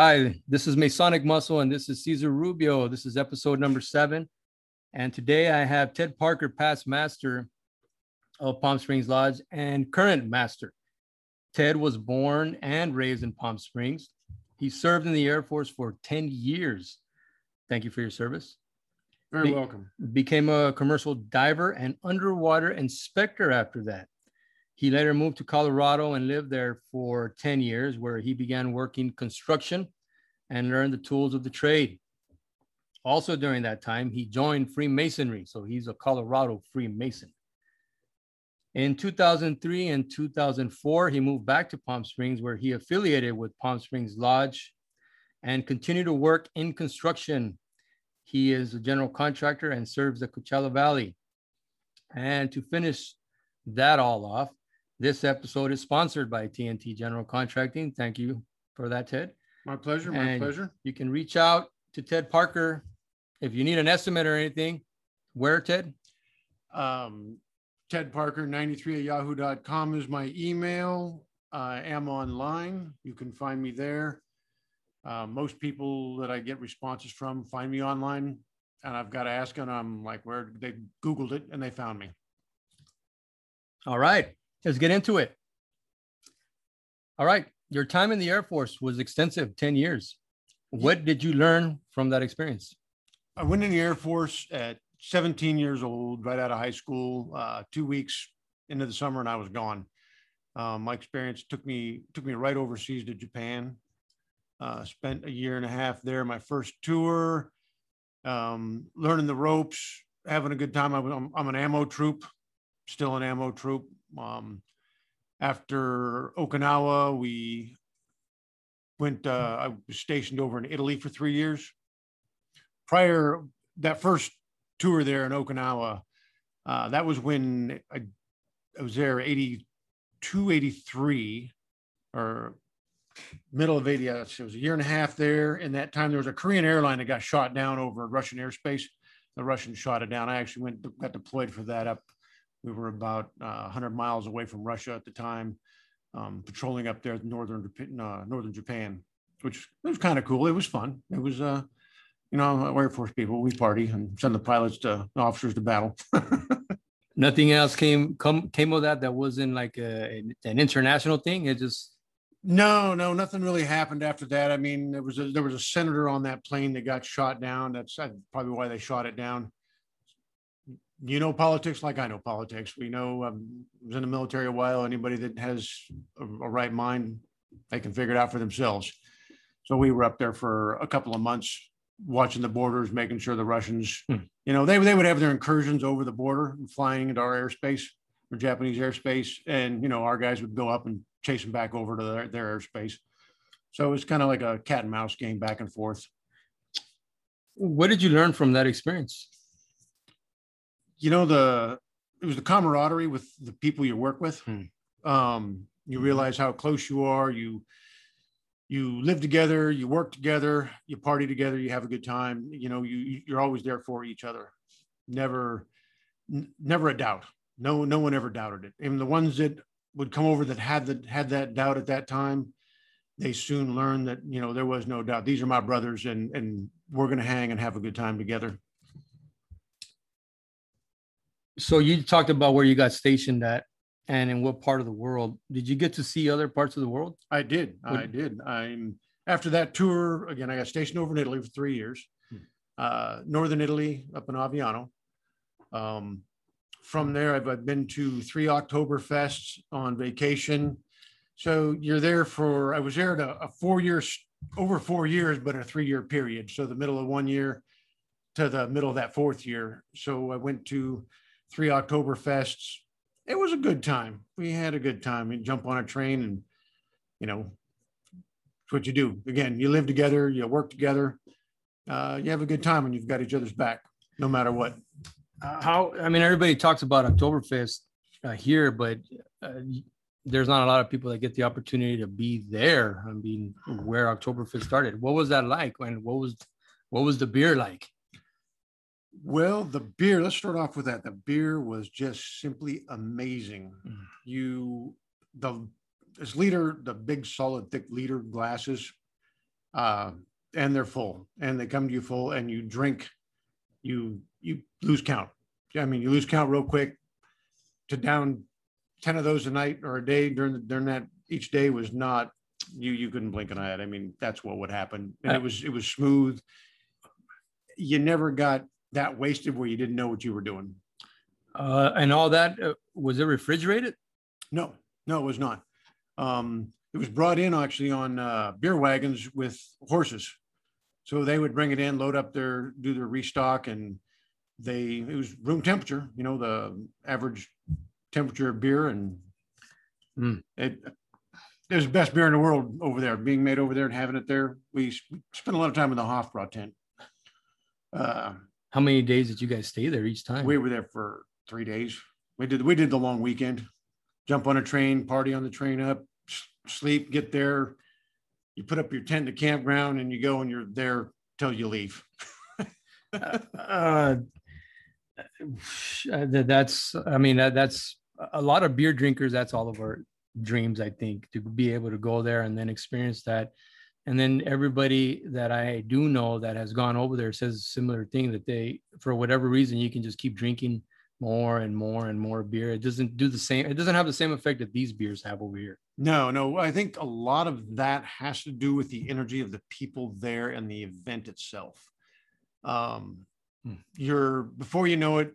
Hi, this is Masonic Muscle, and this is Cesar Rubio. This is episode number seven. And today I have Ted Parker, past master of Palm Springs Lodge and current master. Ted was born and raised in Palm Springs. He served in the Air Force for 10 years. Thank you for your service. Very Be- welcome. Became a commercial diver and underwater inspector after that. He later moved to Colorado and lived there for 10 years, where he began working construction and learned the tools of the trade. Also, during that time, he joined Freemasonry. So he's a Colorado Freemason. In 2003 and 2004, he moved back to Palm Springs, where he affiliated with Palm Springs Lodge and continued to work in construction. He is a general contractor and serves the Coachella Valley. And to finish that all off, this episode is sponsored by TNT General Contracting. Thank you for that, Ted. My pleasure. My And pleasure. You can reach out to Ted Parker if you need an estimate or anything. Where, Ted? Um, Ted Parker 93 at yahoo.com is my email. I am online. You can find me there. Uh, most people that I get responses from find me online, and I've got to ask them. I'm like, where they Googled it and they found me. All right, let's get into it. All right, your time in the Air Force was extensive 10 years. What did you learn from that experience? I went in the Air Force at 17 years old, right out of high school. Uh, two weeks into the summer, and I was gone. Um, my experience took me took me right overseas to Japan. Uh, spent a year and a half there. My first tour, um, learning the ropes, having a good time. I I'm an ammo troop, still an ammo troop. Um, after Okinawa, we went. Uh, I was stationed over in Italy for three years prior that first tour there in Okinawa, uh, that was when I, I was there 82, 83 or middle of 80. uh, It was a year and a half there. In that time, there was a Korean airline that got shot down over Russian airspace. The Russians shot it down. I actually went, got deployed for that up. We were about uh, 100 miles away from Russia at the time, um, patrolling up there, in northern, uh, northern Japan, which was kind of cool. It was fun. It was, uh, you know, Air Force people, we party and send the pilots to officers to battle. Nothing else came come came of that that wasn't like a, an international thing. It just no, no, nothing really happened after that. I mean, there was a, there was a senator on that plane that got shot down. That's probably why they shot it down. You know politics like I know politics. We know um, I was in the military a while. Anybody that has a, a right mind, they can figure it out for themselves. So we were up there for a couple of months watching the borders, making sure the Russians, Hmm. you know, they, they would have their incursions over the border and flying into our airspace or Japanese airspace. And, you know, our guys would go up and chase them back over to their, their airspace. So it was kind of like a cat and mouse game back and forth. what did you learn from that experience? You know, the, it was the camaraderie with the people you work with. Hmm. Um, you realize how close you are. You, you live together, you work together, you party together, you have a good time. You know, you you're always there for each other. Never, n- never a doubt. No, no one ever doubted it. And the ones that would come over that had that had that doubt at that time, they soon learned that you know there was no doubt. These are my brothers, and and we're gonna hang and have a good time together. So you talked about where you got stationed at and in what part of the world. Did you get to see other parts of the world? I did. I did. I'm after that tour again. I got stationed over in Italy for three years, Hmm. uh, northern Italy up in Aviano. Um, from there, I've, I've been to three Oktoberfests on vacation. So you're there for. I was there at a, a four years, over four years, but a three year period. So the middle of one year to the middle of that fourth year. So I went to three Oktoberfests. It was a good time. We had a good time. You jump on a train and you know, it's what you do. Again, you live together, you work together, uh, you have a good time when you've got each other's back, no matter what. Uh, how I mean, everybody talks about Oktoberfest uh, here, but uh, there's not a lot of people that get the opportunity to be there. I mean, where Oktoberfest started. What was that like? And what was what was the beer like? Well, the beer, let's start off with that. The beer was just simply amazing. Mm. You, the, this liter, the big solid thick liter glasses, uh, and they're full, and they come to you full, and you drink, you you lose count. I mean, you lose count real quick. To down ten of those a night or a day during the, during that each day was not you you couldn't blink an eye. I mean, that's what would happen, and it was it was smooth. You never got that wasted where you didn't know what you were doing. Uh, and all that uh, was it refrigerated? No, no, it was not. Um, it was brought in actually on uh, beer wagons with horses. So they would bring it in, load up their, do their restock, and they it was room temperature. You know the average temperature of beer, and Mm. it it was the best beer in the world over there, being made over there and having it there. We spent a lot of time in the Hofbrau tent. Uh, How many days did you guys stay there each time? we were there for three days. We did we did the long weekend. Jump on a train, party on the train up, sleep, get there. You put up your tent in the campground and you go and you're there till you leave. uh, that- that's i mean that, that's a lot of beer drinkers that's all of our dreams i think to be able to go there and then experience that and then everybody that i do know that has gone over there says a similar thing that they for whatever reason you can just keep drinking more and more and more beer it doesn't do the same it doesn't have the same effect that these beers have over here No, no, I think a lot of that has to do with the energy of the people there and the event itself. Um, Hmm. you're before you know it,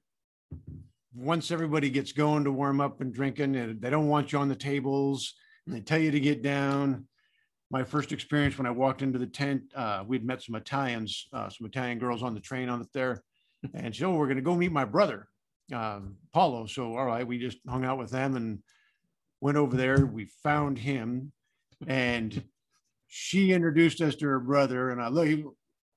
once everybody gets going to warm up and drinking, and they don't want you on the tables, and they tell you to get down. My first experience when I walked into the tent, uh, we'd met some Italians, uh, some Italian girls on the train on it there, and she said, "Oh, we're going to go meet my brother, um, Paulo." So, all right, we just hung out with them and went over there. We found him, and she introduced us to her brother. And I look, he,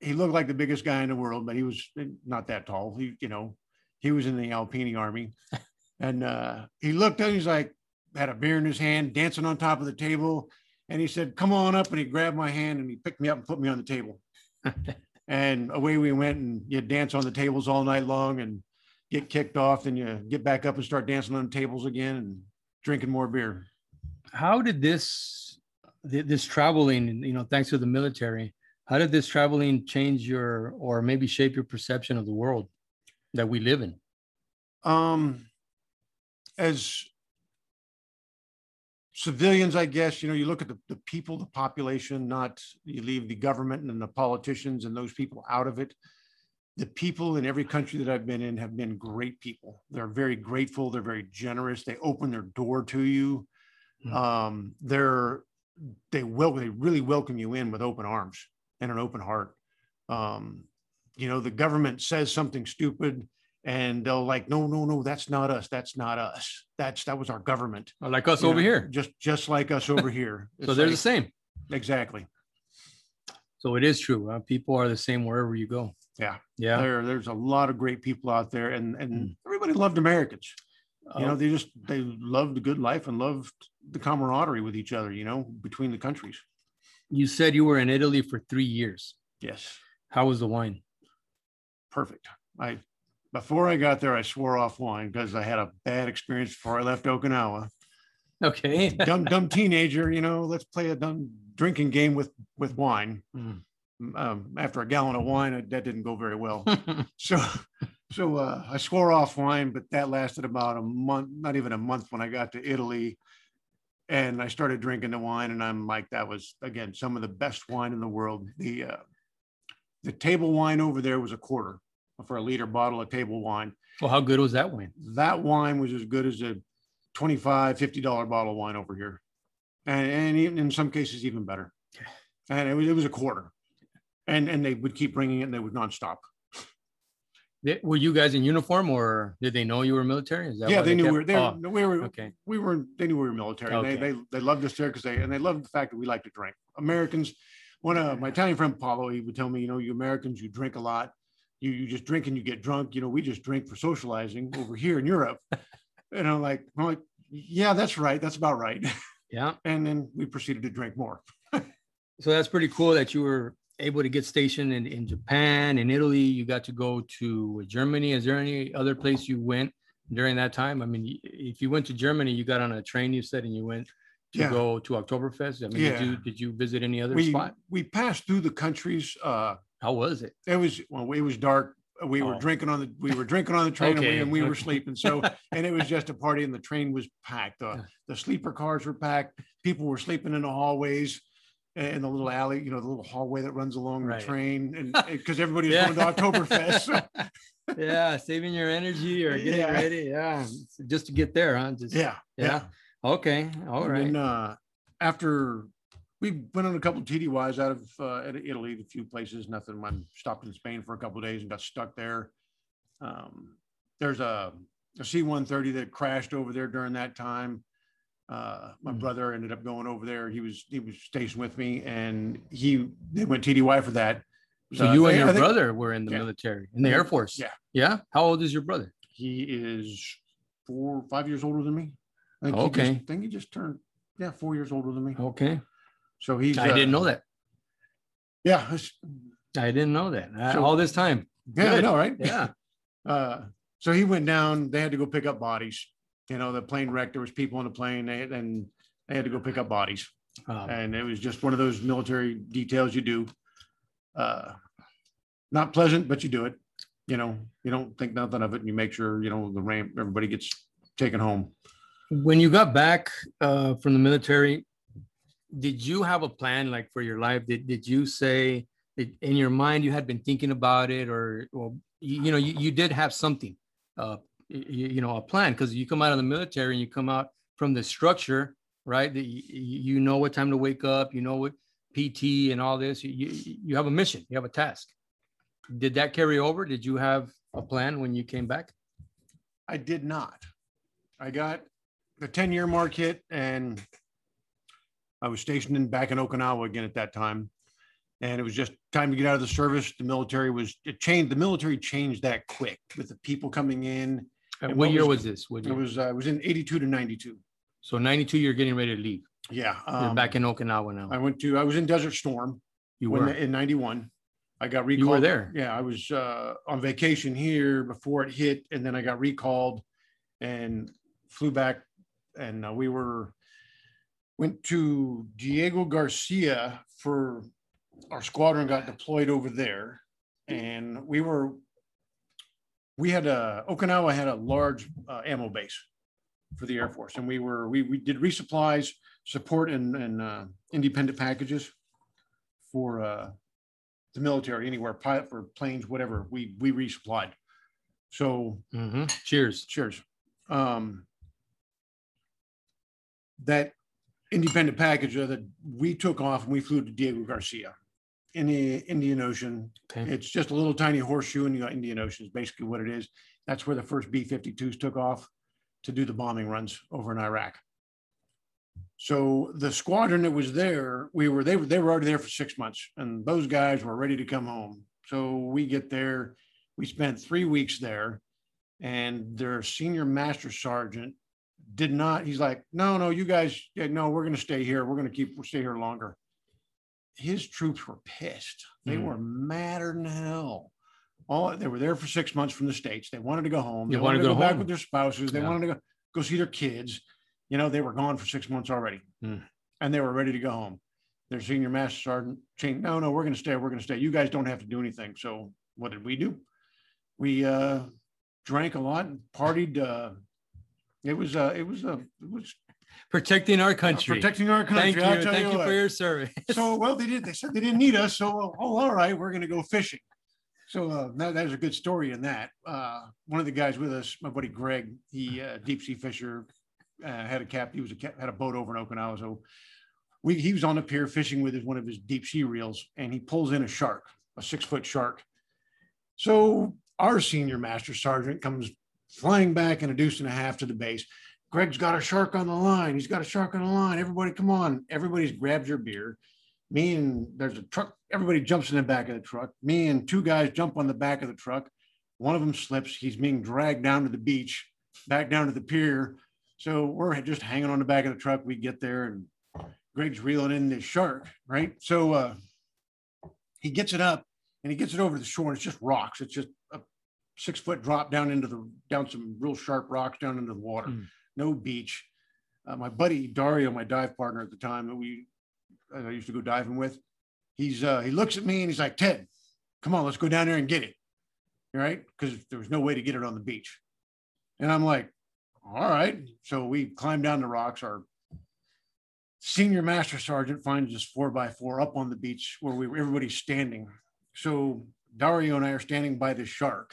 he looked like the biggest guy in the world, but he was not that tall. He, you know, he was in the Alpini army, and uh, he looked up. He's like, had a beer in his hand, dancing on top of the table, and he said, "Come on up." And he grabbed my hand and he picked me up and put me on the table. and away we went, and you dance on the tables all night long, and get kicked off, And you get back up and start dancing on the tables again, and drinking more beer. how did this this traveling you know thanks to the military how did this traveling change your or maybe shape your perception of the world that we live in Um, as civilians, I guess, you know, you look at the, the people, the population, not you leave the government and the politicians and those people out of it. The people in every country that I've been in have been great people. They're very grateful. They're very generous. They open their door to you. Hmm. Um, they're they will they really welcome you in with open arms and an open heart. Um, you know, the government says something stupid and they'll like, no, no, no, that's not us. That's not us. That's that was our government. like us You over know, here just just like us over here. so It's they're the same exactly. so it is true uh, people are the same wherever you go Yeah. yeah There, there's a lot of great people out there, and and Mm. everybody loved Americans. You know, Uh, they just they loved the good life and loved the camaraderie with each other. You know, between the countries. you said you were in italy for three years Yes, how was the wine perfect. I before I got there, I swore off wine because I had a bad experience before I left Okinawa. okay. Dumb dumb teenager you know let's play a dumb drinking game with with wine. Mm. um, after a gallon of wine uh, that didn't go very well. So so uh, i swore off wine but that lasted about a month not even a month when i got to italy. And i started drinking the wine and i'm like that was again some of the best wine in the world. The uh, the table wine over there was a quarter for a liter bottle of table wine. Well how good was that wine? That wine was as good as a 25 50 dollar bottle of wine over here. And, and even in some cases even better. And it was, it was a quarter. And and they would keep bringing it and they would nonstop. They- were you guys in uniform or did they know you were military? Is that yeah why they knew kept- we were there Oh, we were okay. we were they knew we were military. Okay. they, they they loved us there because they and they loved the fact that we like to drink. Americans one of my italian friend paulo he would tell me you know you americans you drink a lot you you just drink and you get drunk you know we just drink for socializing over here in europe and i'm like i'm like yeah that's right that's about right yeah and then we proceeded to drink more. so that's pretty cool that you were able to get stationed in, in Japan, in Italy. You got to go to Germany. Is there any other place you went during that time? I mean, if you went to Germany, you got on a train, you said, and you went to Yeah. go to Oktoberfest? I mean, did you did you visit any other We, spot? we passed through the countries. Uh, How was it? it was, well, it was dark. We were Oh. drinking on the, we were drinking on the train and we- Okay, and we were sleeping. So, and it was just a party and the train was packed. Uh, the sleeper cars were packed. People were sleeping in the hallways and the little alley, you know, the little hallway that runs along Right. the train. And because everybody was Yeah. going to Oktoberfest. So, yeah, saving your energy or getting Yeah. ready. Yeah, just to get there, huh? Just, yeah. Yeah. Okay. All And right. then, uh, after we went on a couple of TDYs out of uh, Italy, a few places, nothing. I stopped in Spain for a couple of days and got stuck there. Um, there's a, a C-130 that crashed over there during that time. Uh, my Mm. brother ended up going over there. He was he was stationed with me, and he they went TDY for that. so Uh, you I- and your think brother were in the Yeah. military, in the Air Force. Yeah. Yeah. How old is your brother? He is four, five years older than me. I think he Okay. just- I think he just turned, yeah, four years older than me. Okay. So he's. I didn't uh, know that. Yeah, I didn't know that uh, So- all this time. yeah, I know, right? Yeah. Uh, so he went down. They had to go pick up bodies. You know, the plane wrecked. There was people on the plane. They and they had to go pick up bodies, Um, and it was just one of those military details you do. Uh, not pleasant, but you do it. You know, you don't think nothing of it, and you make sure you know the ramp. Everybody gets taken home. when you got back uh, from the military, did you have a plan like for your life? Did did you say in your mind you had been thinking about it, or well, you, you know, you, you did have something, uh, you, you know, a plan because you come out of the military and you come out from the structure, right? That you, you know what time to wake up, you know what PT and all this. You, you you have a mission, you have a task. Did that carry over? Did you have a plan when you came back? I did not. I got the 10 year mark hit and I was stationed in back in Okinawa again at that time. And it was just time to get out of the service. The military was it changed. The military changed that quick with the people coming in. Uh, And what what year was- was this? What It was uh, it was in 82 to 92. So 92, you're getting ready to leave. Yeah. Um, back in Okinawa now. I went to I was in Desert Storm You were. in 91. I got recalled. You were there. Yeah, I was uh, on vacation here before it hit, and then I got recalled and flew back. And uh, we were went to Diego Garcia for our squadron got deployed over there, and we were we had a Okinawa had a large uh, ammo base for the Air Force, and we were we we did resupplies, support, and and uh, independent packages for uh, the military anywhere, pilot for planes, whatever. We we resupplied. So Mhm. Cheers. cheers. Um, that independent package uh, that we took off and we flew to Diego Garcia in the Indian Ocean. Okay. It's just a little tiny horseshoe in the Indian Ocean is basically what it is. That's where the first B-52s took off to do the bombing runs over in Iraq. So the squadron that was there, we were they were they were already there for six months, and those guys were ready to come home. So we get there, we spent three weeks there, and their senior master sergeant did not. He's like, no, no, you guys, yeah, no, we're going to stay here. We're going to keep we'll stay here longer. His troops were pissed. They Mm. were madder than hell. All they were there for six months from the states. They wanted to go home. They They wanted wanted to go go back with their spouses. They Yeah. wanted to go, go see their kids. You know, they were gone for six months already, Mm. and they were ready to go home. Their senior master sergeant changed. No, no, we're going to stay. We're going to stay. You guys don't have to do anything. So what did we do? We uh, drank a lot and partied. Uh, it was uh, it was uh, it was Protecting our country. protecting our country. Thank you. I'll tell Thank you what. for your service. so well they did. They said they didn't need us. So oh, all right, we're going to go fishing. So uh, that, that was a good story in that. Uh, one of the guys with us, my buddy Greg, he uh, deep sea fisher, uh, had a cap. He was a cap, had a boat over in Okinawa. So we he was on the pier fishing with his, one of his deep sea reels, and he pulls in a shark, a six foot shark. So our senior master sergeant comes flying back in a deuce and a half to the base. Greg's got a shark on the line. He's got a shark on the line. Everybody, come on. Everybody's grabbed your beer. Me and there's a truck. Everybody jumps in the back of the truck. Me and two guys jump on the back of the truck. One of them slips. He's being dragged down to the beach, back down to the pier. So we're just hanging on the back of the truck. We get there and Greg's reeling in this shark, right? So uh, he gets it up and he gets it over the shore. And it's just rocks. It's just six foot drop down into the down some real sharp rocks down into the water. Mm. No beach. uh, my buddy Dario, my dive partner at the time that we I used to go diving with, he's uh, he looks at me and he's like, Ted, come on, let's go down there and get it. All right, Because there was no way to get it on the beach. And I'm like, all right. So we climb down the rocks. Our senior master sergeant finds us four by four up on the beach where we everybody's standing. So Dario and I are standing by the shark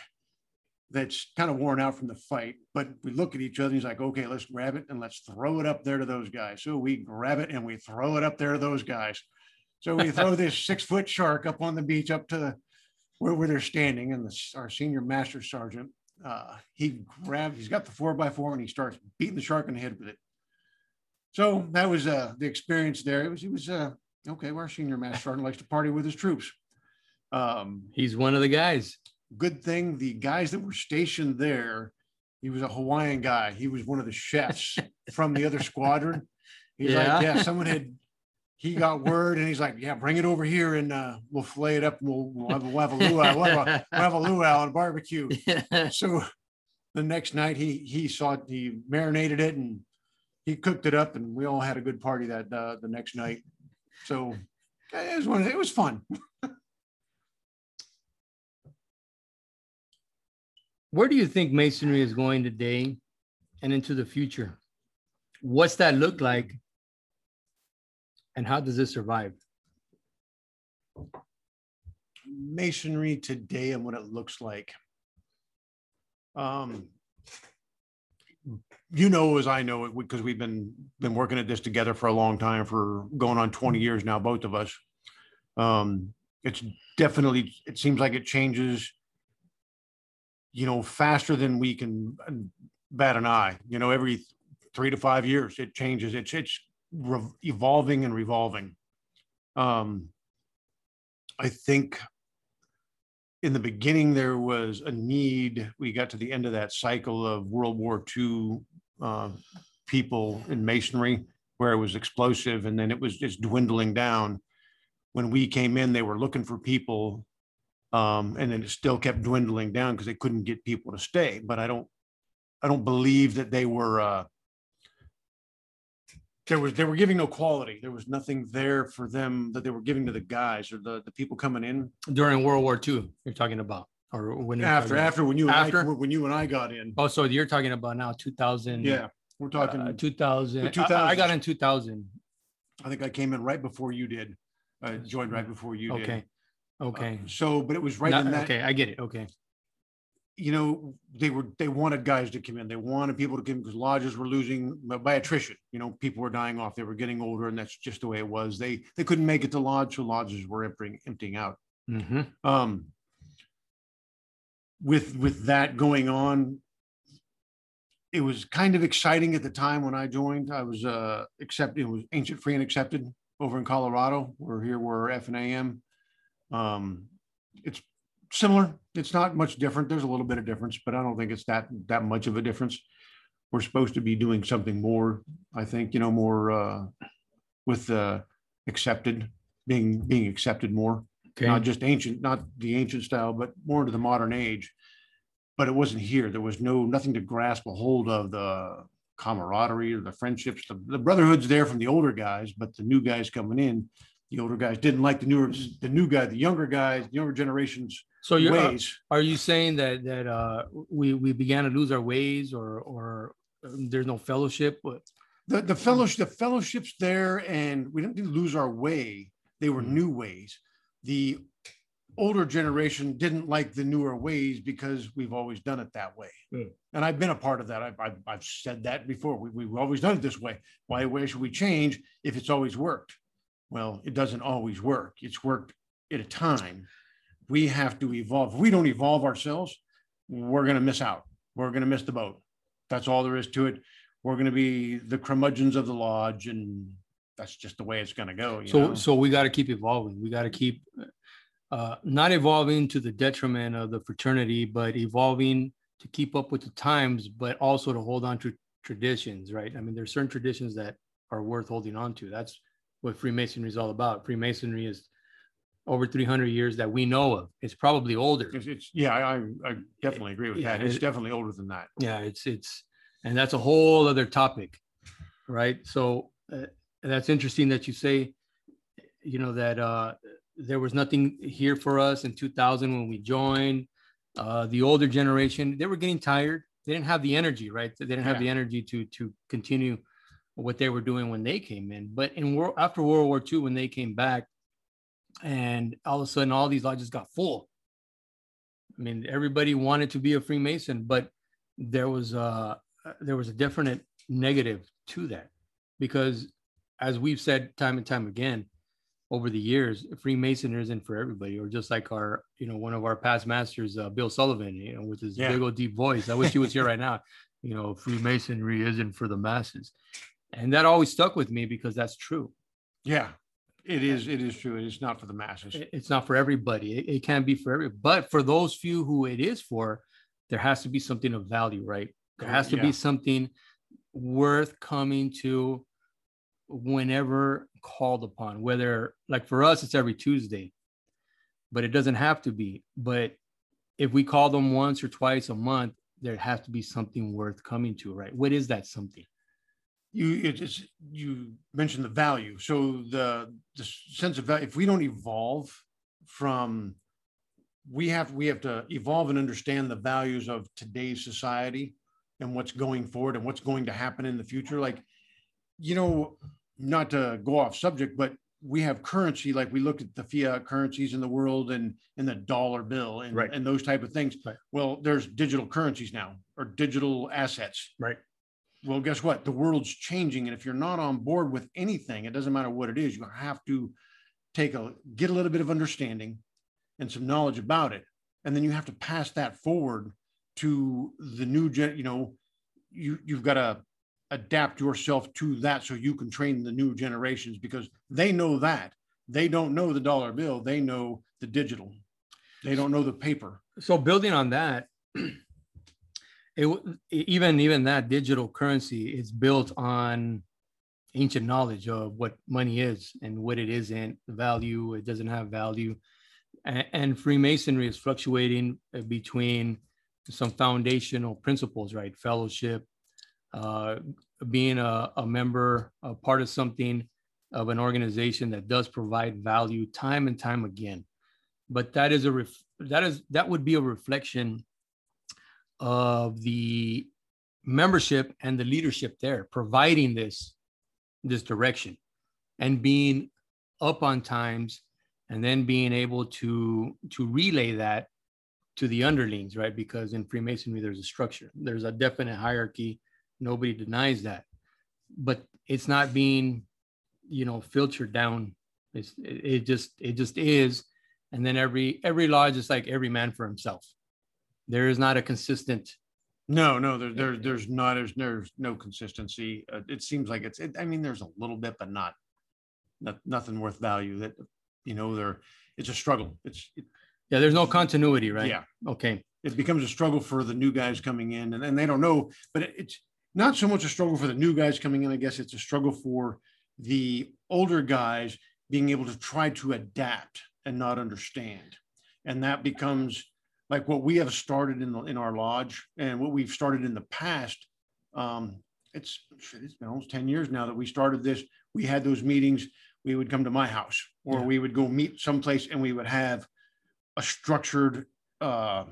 that's kind of worn out from the fight. But we look at each other and he's like, okay, let's grab it and let's throw it up there to those guys. So we grab it and we throw it up there to those guys. So we throw this six foot shark up on the beach up to the, where, where they're standing. And the, our senior master sergeant, uh, he grabbed, he's got the four by four and he starts beating the shark in the head with it. So that was uh, the experience there. It was, it was uh, okay. Well, our senior master sergeant likes to party with his troops. Um, he's one of the guys good thing the guys that were stationed there, he was a Hawaiian guy. He was one of the chefs from the other squadron. He's yeah. like, yeah, someone had he got word and he's like, yeah, bring it over here and uh, we'll fillet it up and we'll, we'll, have, we'll have a luau, we'll have a, we'll have a luau and barbecue. So the next night he he saw it, he marinated it and he cooked it up and we all had a good party that uh, the next night. So it was one, it was fun. where do you think masonry is going today and into the future? What's that look like? And how does it survive? Masonry today and what it looks like. Um, you know as I know it because we've been been working at this together for a long time for going on 20 years now, both of us. Um, it's definitely it seems like it changes you know, faster than we can bat an eye. You know, every three to five years it changes. It's it's re- evolving and revolving. Um, I think in the beginning there was a need. We got to the end of that cycle of World War II uh, people in masonry, where it was explosive, and then it was just dwindling down. When we came in, they were looking for people um, and then it still kept dwindling down because they couldn't get people to stay. But I don't, I don't believe that they were. Uh, there was they were giving no quality. There was nothing there for them that they were giving to the guys or the, the people coming in during World War II. You're talking about, or when after after when you after I, when you and I got in. Oh, so you're talking about now 2000. Yeah, we're talking uh, 2000. 2000. I, I, got in 2000. I think I came in right before you did. I joined right before you okay. did. Okay. Uh, so, but it was right Not- in that, Okay, I get it. Okay. you know, they were, they wanted guys to come in. They wanted people to come because lodges were losing by attrition. You know, people were dying off. They were getting older and that's just the way it was. They, they couldn't make it to lodge, so lodges were emptying, emptying out. hmm Um, with, with that going on, it was kind of exciting at the time when I joined. I was, uh, accepted, it was ancient free and accepted over in Colorado. We're here, we're F and AM. Um, it's similar. It's not much different. There's a little bit of difference, but I don't think it's that that much of a difference. We're supposed to be doing something more. I think you know more uh, with uh, accepted being being accepted more. Okay. Not just ancient, not the ancient style, but more into the modern age. But it wasn't here. There was no nothing to grasp a hold of the camaraderie or the friendships. The, the brotherhood's there from the older guys, but the new guys coming in the older guys didn't like the newer the new guy the younger guys the younger generations so you're uh, ways. are you saying that that uh we we began to lose our ways or or um, there's no fellowship but the the fellowship the fellowships there and we didn't lose our way they were mm-hmm. new ways the older generation didn't like the newer ways because we've always done it that way. Mm. And I've been a part of that. I've, I've, I've said that before. We, have always done it this way. Why, why should we change if it's always worked? Well, it doesn't always work. It's worked at a time. We have to evolve. If we don't evolve ourselves, we're going to miss out. We're going to miss the boat. That's all there is to it. We're going to be the curmudgeons of the lodge, and that's just the way it's going to go. so, know? so we got to keep evolving. We got to keep uh, not evolving to the detriment of the fraternity, but evolving to keep up with the times, but also to hold on to traditions, right? I mean, there's certain traditions that are worth holding on to. That's what Freemasonry is all about. Freemasonry is over 300 years that we know of. It's probably older. It's, it's yeah, I, I definitely agree with yeah, that. It's it, definitely older than that. Yeah, it's it's and that's a whole other topic. right? So uh, that's interesting that you say, you know, that uh, there was nothing here for us in 2000 when we joined. Uh, the older generation, they were getting tired. They didn't have the energy, right? They didn't have Yeah. the energy to to continue what they were doing when they came in. But in world after World War II, when they came back, and all of a sudden all these lodges got full. I mean, everybody wanted to be a Freemason, but there was a there was a definite negative to that because, as we've said time and time again over the years, Freemason isn't for everybody. Or just like our, you know, one of our past masters, uh, Bill Sullivan, you know, with his Yeah. big old deep voice. I wish he was here right now. You know, Freemasonry isn't for the masses, and that always stuck with me because that's true. Yeah, it is. It is true. It is not for the masses. it's not for everybody. It, it can be for every, but for those few who it is for, there has to be something of value, right? There oh, has to Yeah. be something worth coming to whenever called upon. Whether like for us, it's every Tuesday, but it doesn't have to be. But if we call them once or twice a month, there has to be something worth coming to, right? What is that something? You it just you mentioned the value so the the sense of value if we don't evolve from we have we have to evolve and understand the values of today's society and what's going forward and what's going to happen in the future like you know not to go off subject but we have currency like we look at the fiat currencies in the world and and the dollar bill and, Right. and those type of things Right. well there's digital currencies now or digital assets Right. Well, guess what? The world's changing. And if you're not on board with anything, it doesn't matter what it is, you have to take a get a little bit of understanding and some knowledge about it. And then you have to pass that forward to the new gen, you know, you you've got to adapt yourself to that so you can train the new generations because they know that. They don't know the dollar bill, they know the digital. They don't know the paper. so building on that it even even that digital currency is built on ancient knowledge of what money is and what it isn't value it doesn't have value. And, and freemasonry is fluctuating uh, between some foundational principles right? Fellowship uh, being a, a member a part of something of an organization that does provide value time and time again. But that is a ref- that is that would be a reflection of the membership and the leadership there providing this this direction and being up on times and then being able to to relay that to the underlings right? Because in freemasonry there's a structure. There's a definite hierarchy. Nobody denies that. But it's not being you know filtered down. It's it, it just it just is. And then every every lodge is like every man for himself there is not a consistent No, no, there, there, there's not, there's, there's no consistency. Uh, it seems like it's, it, I mean, there's a little bit, but not, not, nothing worth value that, you know, there, it's a struggle. It's, it, yeah there's no continuity right yeah, okay it becomes a struggle for the new guys coming in and, and they don't know, but it- it's not so much a struggle for the new guys coming in. I guess it's a struggle for the older guys being able to try to adapt and not understand. And that becomes like what we have started in the, in our lodge and what we've started in the past. Um, it's, shit, it's been almost 10 years now that we started this. We had those meetings. We would come to my house or Yeah. we would go meet someplace and we would have a structured, uh,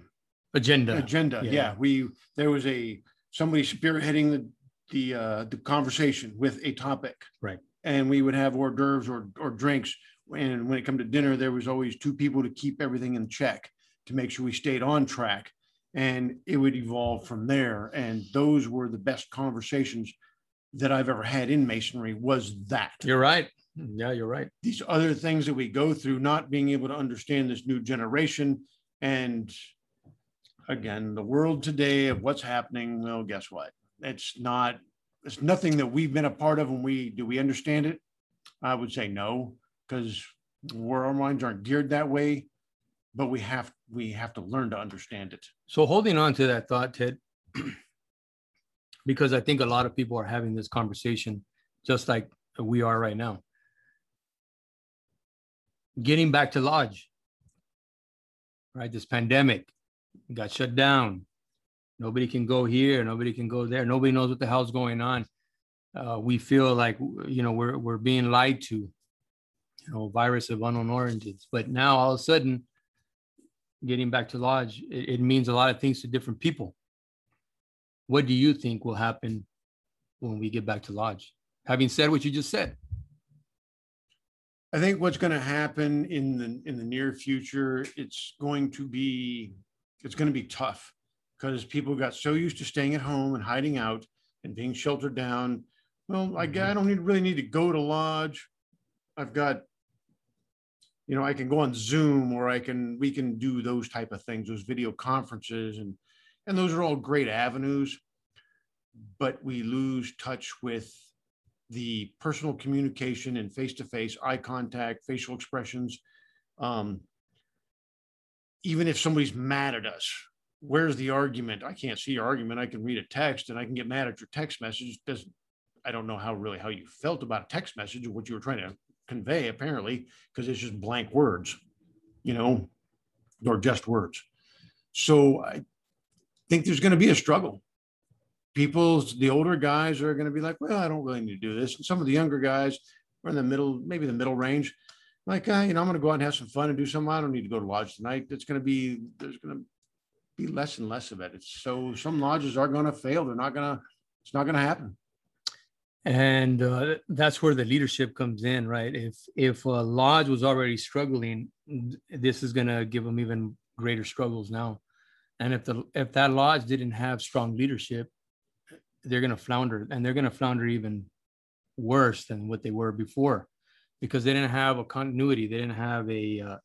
agenda agenda. Yeah. Yeah. we there was a somebody spearheading the the uh, the conversation with a topic. Right. And we would have hors d'oeuvres or or drinks. And when it come to dinner, there was always two people to keep everything in check to make sure we stayed on track. And it would evolve from there. And those were the best conversations that I've ever had in masonry. Was that you're right yeah you're right these other things that we go through, not being able to understand this new generation. And again, the world today of what's happening, well, guess what? It's not, it's nothing that we've been a part of. And we, do we understand it? I would say no, because where our minds aren't geared that way, but we have, we have to learn to understand it. So holding on to that thought, Ted, because I think a lot of people are having this conversation just like we are right now. Getting back to lodge, right? This pandemic got shut down. Nobody can go here. Nobody can go there. Nobody knows what the hell's going on. uh, we feel like you know we're we're being lied to, you know, virus of unknown origins. But now all of a sudden, getting back to lodge, it, it means a lot of things to different people. What do you think will happen when we get back to lodge? Having said what you just said. I think what's going to happen in the in the near future, it's going to be it's going to be tough because people got so used to staying at home and hiding out and being sheltered down. Well, I, I mm-hmm. don't need, really need to go to lodge. I've got, you know, I can go on Zoom or I can we can do those type of things, those video conferences, and and those are all great avenues. But we lose touch with the personal communication and face-to-face eye contact, facial expressions. Um, even if somebody's mad at us, where's the argument? I can't see your argument. I can read a text and I can get mad at your text message. Doesn't I don't know how really how you felt about a text message or what you were trying to convey, apparently, because it's just blank words, you know, or just words. So I think there's going to be a struggle people, the older guys are going to be like, well, I don't really need to do this. And some of the younger guys are in the middle, maybe the middle range, like, uh, you know, I'm going to go out and have some fun and do something. I don't need to go to lodge tonight. It's going to be, there's going to be less and less of it. It's so some lodges are going to fail. They're not going to, it's not going to happen. And uh, that's where the leadership comes in, right? If if a lodge was already struggling, this is going to give them even greater struggles now. And if the if that lodge didn't have strong leadership, they're going to flounder and they're going to flounder even worse than what they were before. Because they didn't have a continuity they didn't have a uh,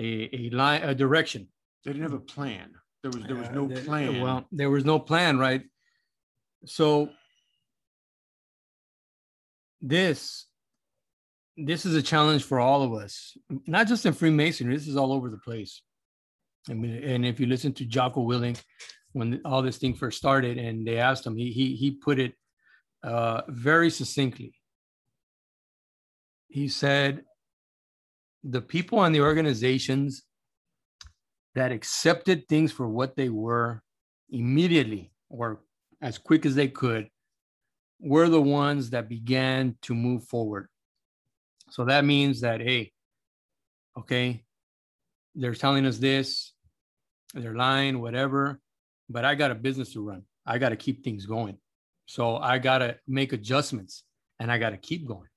a a line a direction. They didn't have a plan. There was there was no uh, plan. well there was no plan right? So this this is a challenge for all of us not just in freemasonry this is all over the place I mean, and if you listen to Jocko Willink, when all this thing first started and they asked him, he, he, he put it uh, very succinctly. He said, the people and the organizations that accepted things for what they were immediately or as quick as they could were the ones that began to move forward. So that means that, hey, okay, they're telling us this, they're lying, whatever but I got a business to run. I got to keep things going. So I got to make adjustments and I got to keep going.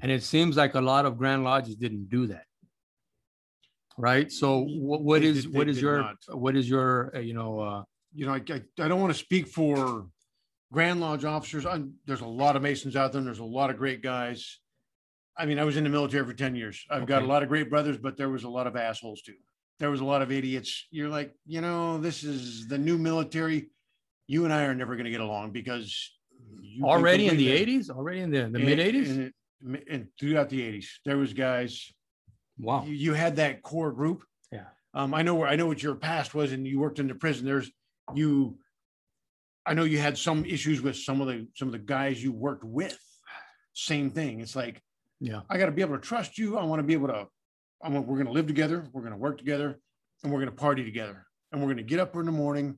And it seems like a lot of Grand Lodges didn't do that. Right. So what, what is what is your what is your uh, you know uh, you know I, I, I don't want to speak for Grand Lodge officers. I, there's a lot of Masons out there. and There's a lot of great guys. I mean, I was in the military for 10 years. I've okay. got a lot of great brothers, but there was a lot of assholes too there was a lot of idiots. You're like, you know, this is the new military. You and I are never going to get along because already in the 80s, already in the, the mid 80s, and, and, throughout the 80s, there was guys. Wow, you, you had that core group. Yeah, um, I know where I know what your past was, and you worked in the prison. There's you. I know you had some issues with some of the some of the guys you worked with. Same thing. It's like, yeah, I got to be able to trust you. I want to be able to I'm, we're going to live together, we're going to work together, and we're going to party together. And we're going to get up in the morning,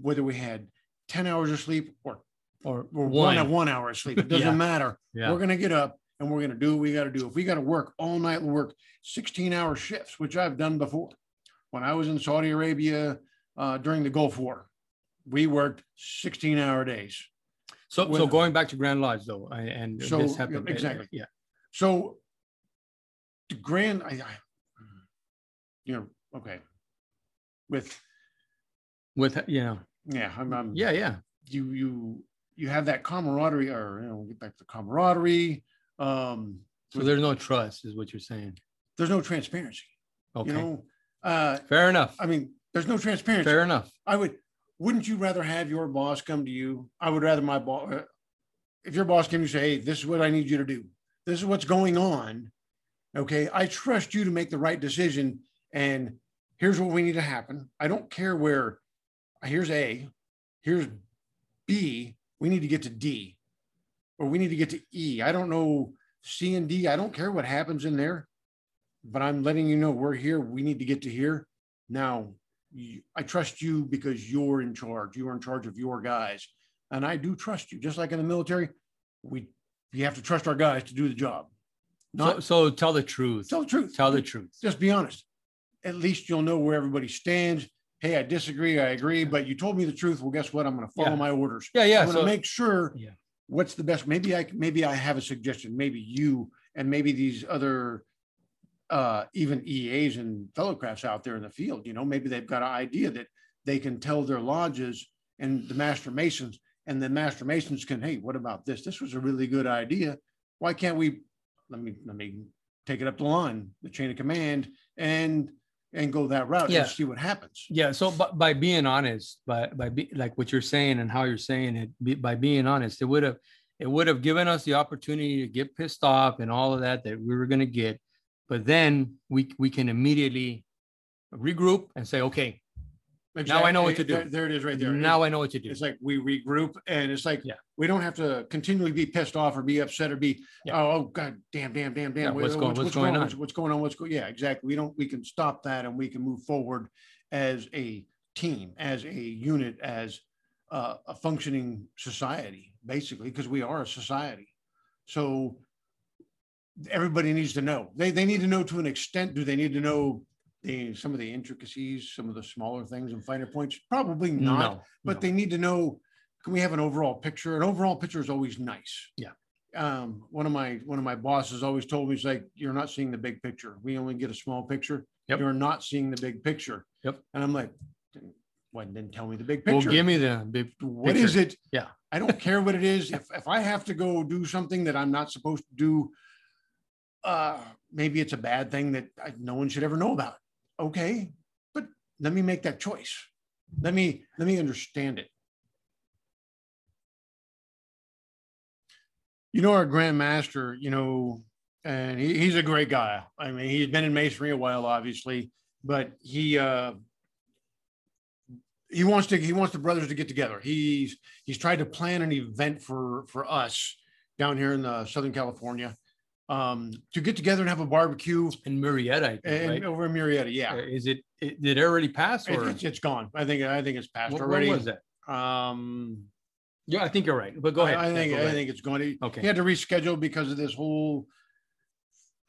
whether we had 10 hours of sleep or or, or one, one, one hour of sleep. It doesn't yeah. matter. Yeah. We're going to get up and we're going to do what we got to do. If we got to work all night, we'll work 16 hour shifts, which I've done before. When I was in Saudi Arabia uh, during the Gulf War, we worked 16 hour days. So, With, so going back to Grand Lodge though, I, and so this happened, exactly. Yeah. So the grand, I, I, you know, okay, with with you know, yeah, I'm, I'm, yeah, yeah. You you you have that camaraderie, or you know, we'll get back to camaraderie. Um, so with, there's no trust, is what you're saying. There's no transparency. Okay. You know, uh, fair enough. I mean, there's no transparency. Fair enough. I would. Wouldn't you rather have your boss come to you? I would rather my boss. Uh, if your boss came to say, "Hey, this is what I need you to do. This is what's going on," Okay. I trust you to make the right decision. And here's what we need to happen. I don't care where, here's A, here's B. We need to get to D or we need to get to E. I don't know C and D. I don't care what happens in there, but I'm letting you know we're here. We need to get to here. Now, I trust you because you're in charge. You're in charge of your guys. and I do trust you, just like in the military. We you have to trust our guys to do the job. So, Not so tell the truth. tell the truth. Tell the truth. Just be honest. At least you'll know where everybody stands. Hey, I disagree. I agree, but you told me the truth. Well, guess what? I'm going to follow Yeah. my orders. Yeah, yeah. I'm going to So make sure Yeah. what's the best. Maybe I maybe I have a suggestion. Maybe you and maybe these other uh even EAs and fellow crafts out there in the field, you know, maybe they've got an idea that they can tell their lodges and the master masons, and the master masons can, hey, what about this? This was a really good idea. Why can't we let me let me take it up the line, the chain of command, and and go that route Yeah. and see what happens. yeah. So by, by being honest, by by be, like what you're saying and how you're saying it, be, by being honest, it would have it would have given us the opportunity to get pissed off and all of that that we were going to get, but then we we can immediately regroup and say, okay, Now I know what to do. There, there it is right there. now I know what to do. It's like we regroup and it's like, Yeah. we don't have to continually be pissed off or be upset or be, Yeah. oh, oh, God, damn, damn, damn, Yeah, damn. what's going- what's going What's, on? what's going on? What's going, yeah, exactly. We don't, we can stop that and we can move forward as a team, as a unit, as uh, a functioning society, basically, because we are a society. So everybody needs to know. They, they need to know to an extent. Do they need to know the, some of the intricacies, some of the smaller things and finer points? Probably not no, but no. they need to know, can we have an overall picture? An overall picture is always nice. Yeah. Um, one of my, one of my bosses always told me, he's like, you're not seeing the big picture. We only get a small picture. Yep. You're not seeing the big picture. Yep. And I'm like, why didn't tell me the big well, picture? give me the big. What is picture. it? Yeah. I don't care what it is. If, if I have to go do something that I'm not supposed to do, uh, maybe it's a bad thing that I, no one should ever know about. Okay, but let me make that choice. Let me, let me understand it. You know, our Grand Master, you know, and he, he's a great guy. I mean, he's been in masonry a while, obviously, but he, uh, he wants to he wants the brothers to get together he's he's tried to plan an event for for us down here in the southern california um to get together and have a barbecue in Murrieta, I think, and right? over in Murrieta. yeah Uh, Is it, it did it already pass or it's, it's gone i think i think it's passed wh- when already was that? um Yeah, I think you're right. But go ahead. I, I think i ahead. think it's going to Okay. he had to reschedule because of this whole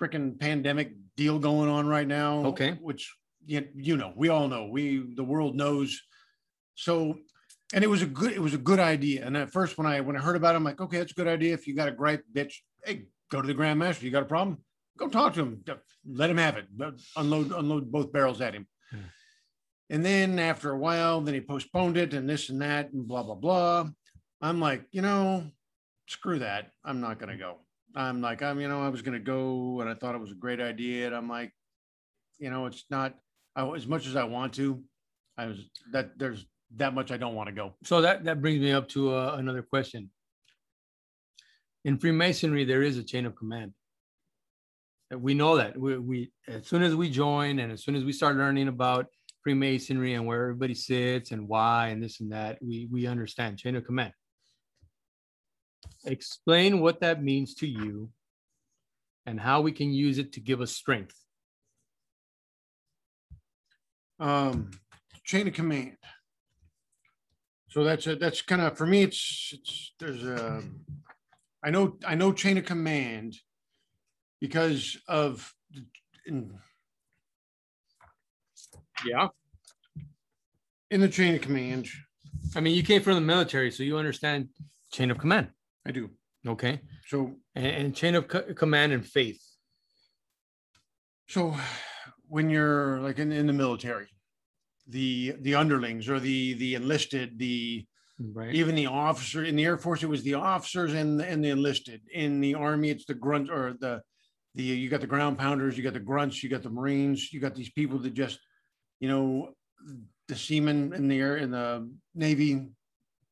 freaking pandemic deal going on right now Okay. which you, you know we all know we the world knows so and it was a good it was a good idea and at first when i when i heard about it i'm like okay that's a good idea if you got a gripe bitch hey go to the grandmaster. You got a problem? Go talk to him. Let him have it. Unload unload both barrels at him. Hmm. and then after a while then he postponed it and this and that and blah blah blah. I'm like you know screw that. I'm not going to go. I'm like i'm you know i was going to go and i thought it was a great idea. And i'm like you know it's not I, as much as i want to i was that there's that much i don't want to go. So that, that brings me up to uh, another question. In Freemasonry, there is a chain of command. We know that. We, we, as soon as we join and as soon as we start learning about Freemasonry and where everybody sits and why and this and that, we, we understand chain of command. Explain what that means to you and how we can use it to give us strength. um chain of command so that's a that's kind of for me it's it's there's a i know i know chain of command because of in, yeah in the chain of command I mean, you came from the military, so you understand chain of command, i do okay? so And, and chain of co- command and faith. So when you're like in, in the military, the the underlings or the the enlisted, the Right. even the officer in the Air Force, it was the officers and the- and the enlisted. In the Army, it's the grunt or the the you got the ground pounders, you got the grunts, you got the Marines, you got these people that just, you know, the seamen in the air in the Navy.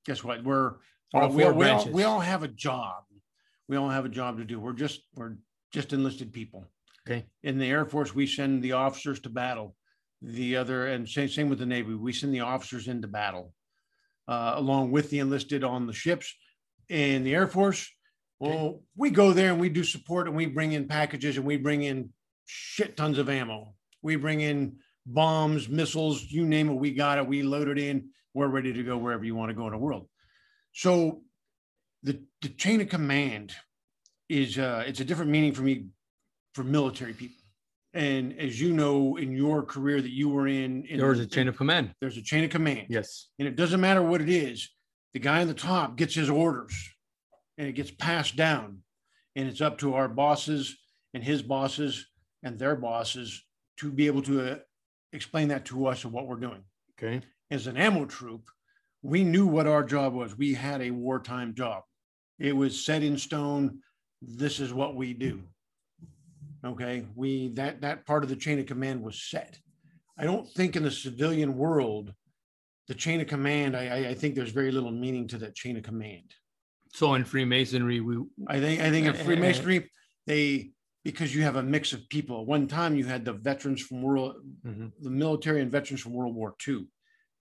Guess what? We're All uh, we, four we all, we all have a job. We all have a job to do. We're just we're just enlisted people Okay. in the Air Force, we send the officers to battle. The other, and same, same with the Navy, we send the officers into battle uh, along with the enlisted on the ships. In the Air Force, well, we go there and we do support and we bring in packages and we bring in shit tons of ammo. We bring in bombs, missiles, you name it, we got it. We load it in. We're ready to go wherever you want to go in the world. So the the chain of command is uh, it's a different meaning for me for military people. And as you know, in your career that you were in, in There's a chain of command. there's a chain of command. Yes. And it doesn't matter what it is. The guy on the top gets his orders and it gets passed down. And it's up to our bosses and his bosses and their bosses to be able to uh, explain that to us and what we're doing. Okay. As an ammo troop, we knew what our job was. We had a wartime job. It was set in stone. This is what we do. Okay, we that that part of the chain of command was set. I don't think in the civilian world, the chain of command. I, I, I think there's very little meaning to that chain of command. So in Freemasonry, we I think I think in Freemasonry, they because you have a mix of people. One time you had the veterans from world, Mhm. the military and veterans from World War II.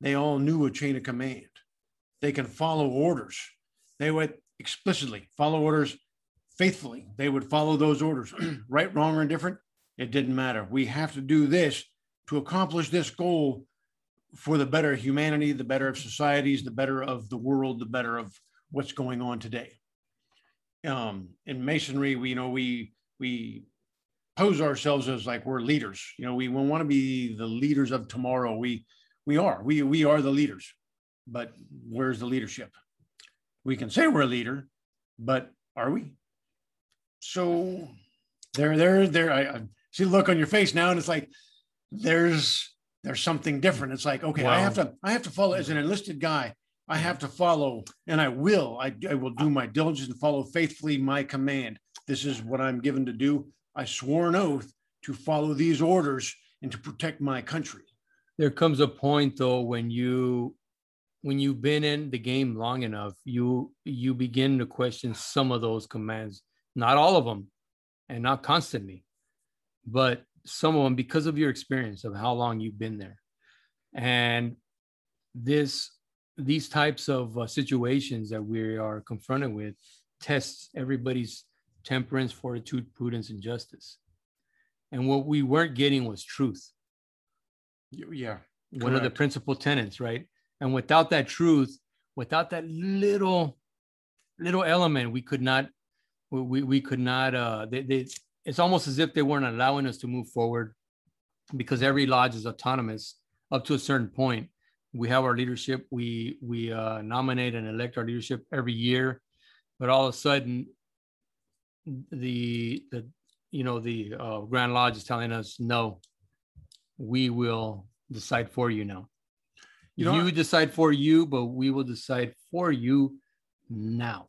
They all knew a chain of command. They can follow orders. They would explicitly follow orders faithfully. They would follow those orders, right, wrong, or indifferent. It didn't matter. We have to do this to accomplish this goal for the better of humanity, the better of societies, the better of the world, the better of what's going on today. Um, in masonry, we you know we we pose ourselves as like we're leaders. You know, we want to be the leaders of tomorrow. We we are. We we are the leaders. But where's the leadership? We can say we're a leader, but are we? So there, there, there. I, I see the look on your face now, and it's like there's there's something different. It's like okay, I have to I have to follow as an enlisted guy. I have to follow, and I will. I, I will do my diligence and follow faithfully my command. This is what I'm given to do. I swore an oath to follow these orders and to protect my country. there comes a point though when you when you've been in the game long enough you you begin to question some of those commands not all of them and not constantly but some of them because of your experience of how long you've been there and this these types of uh, situations that we are confronted with tests everybody's temperance fortitude prudence and justice and what we weren't getting was truth Yeah. one of the principal tenants, right? And without that truth, without that little little element, we could not we we, could not uh they, they it's almost as if they weren't allowing us to move forward because every lodge is autonomous up to a certain point. We have our leadership, we we uh nominate and elect our leadership every year, but all of a sudden the the you know the uh, Grand Lodge is telling us no, we will decide for you now. You You, know, I- decide for you, but we will decide for you now.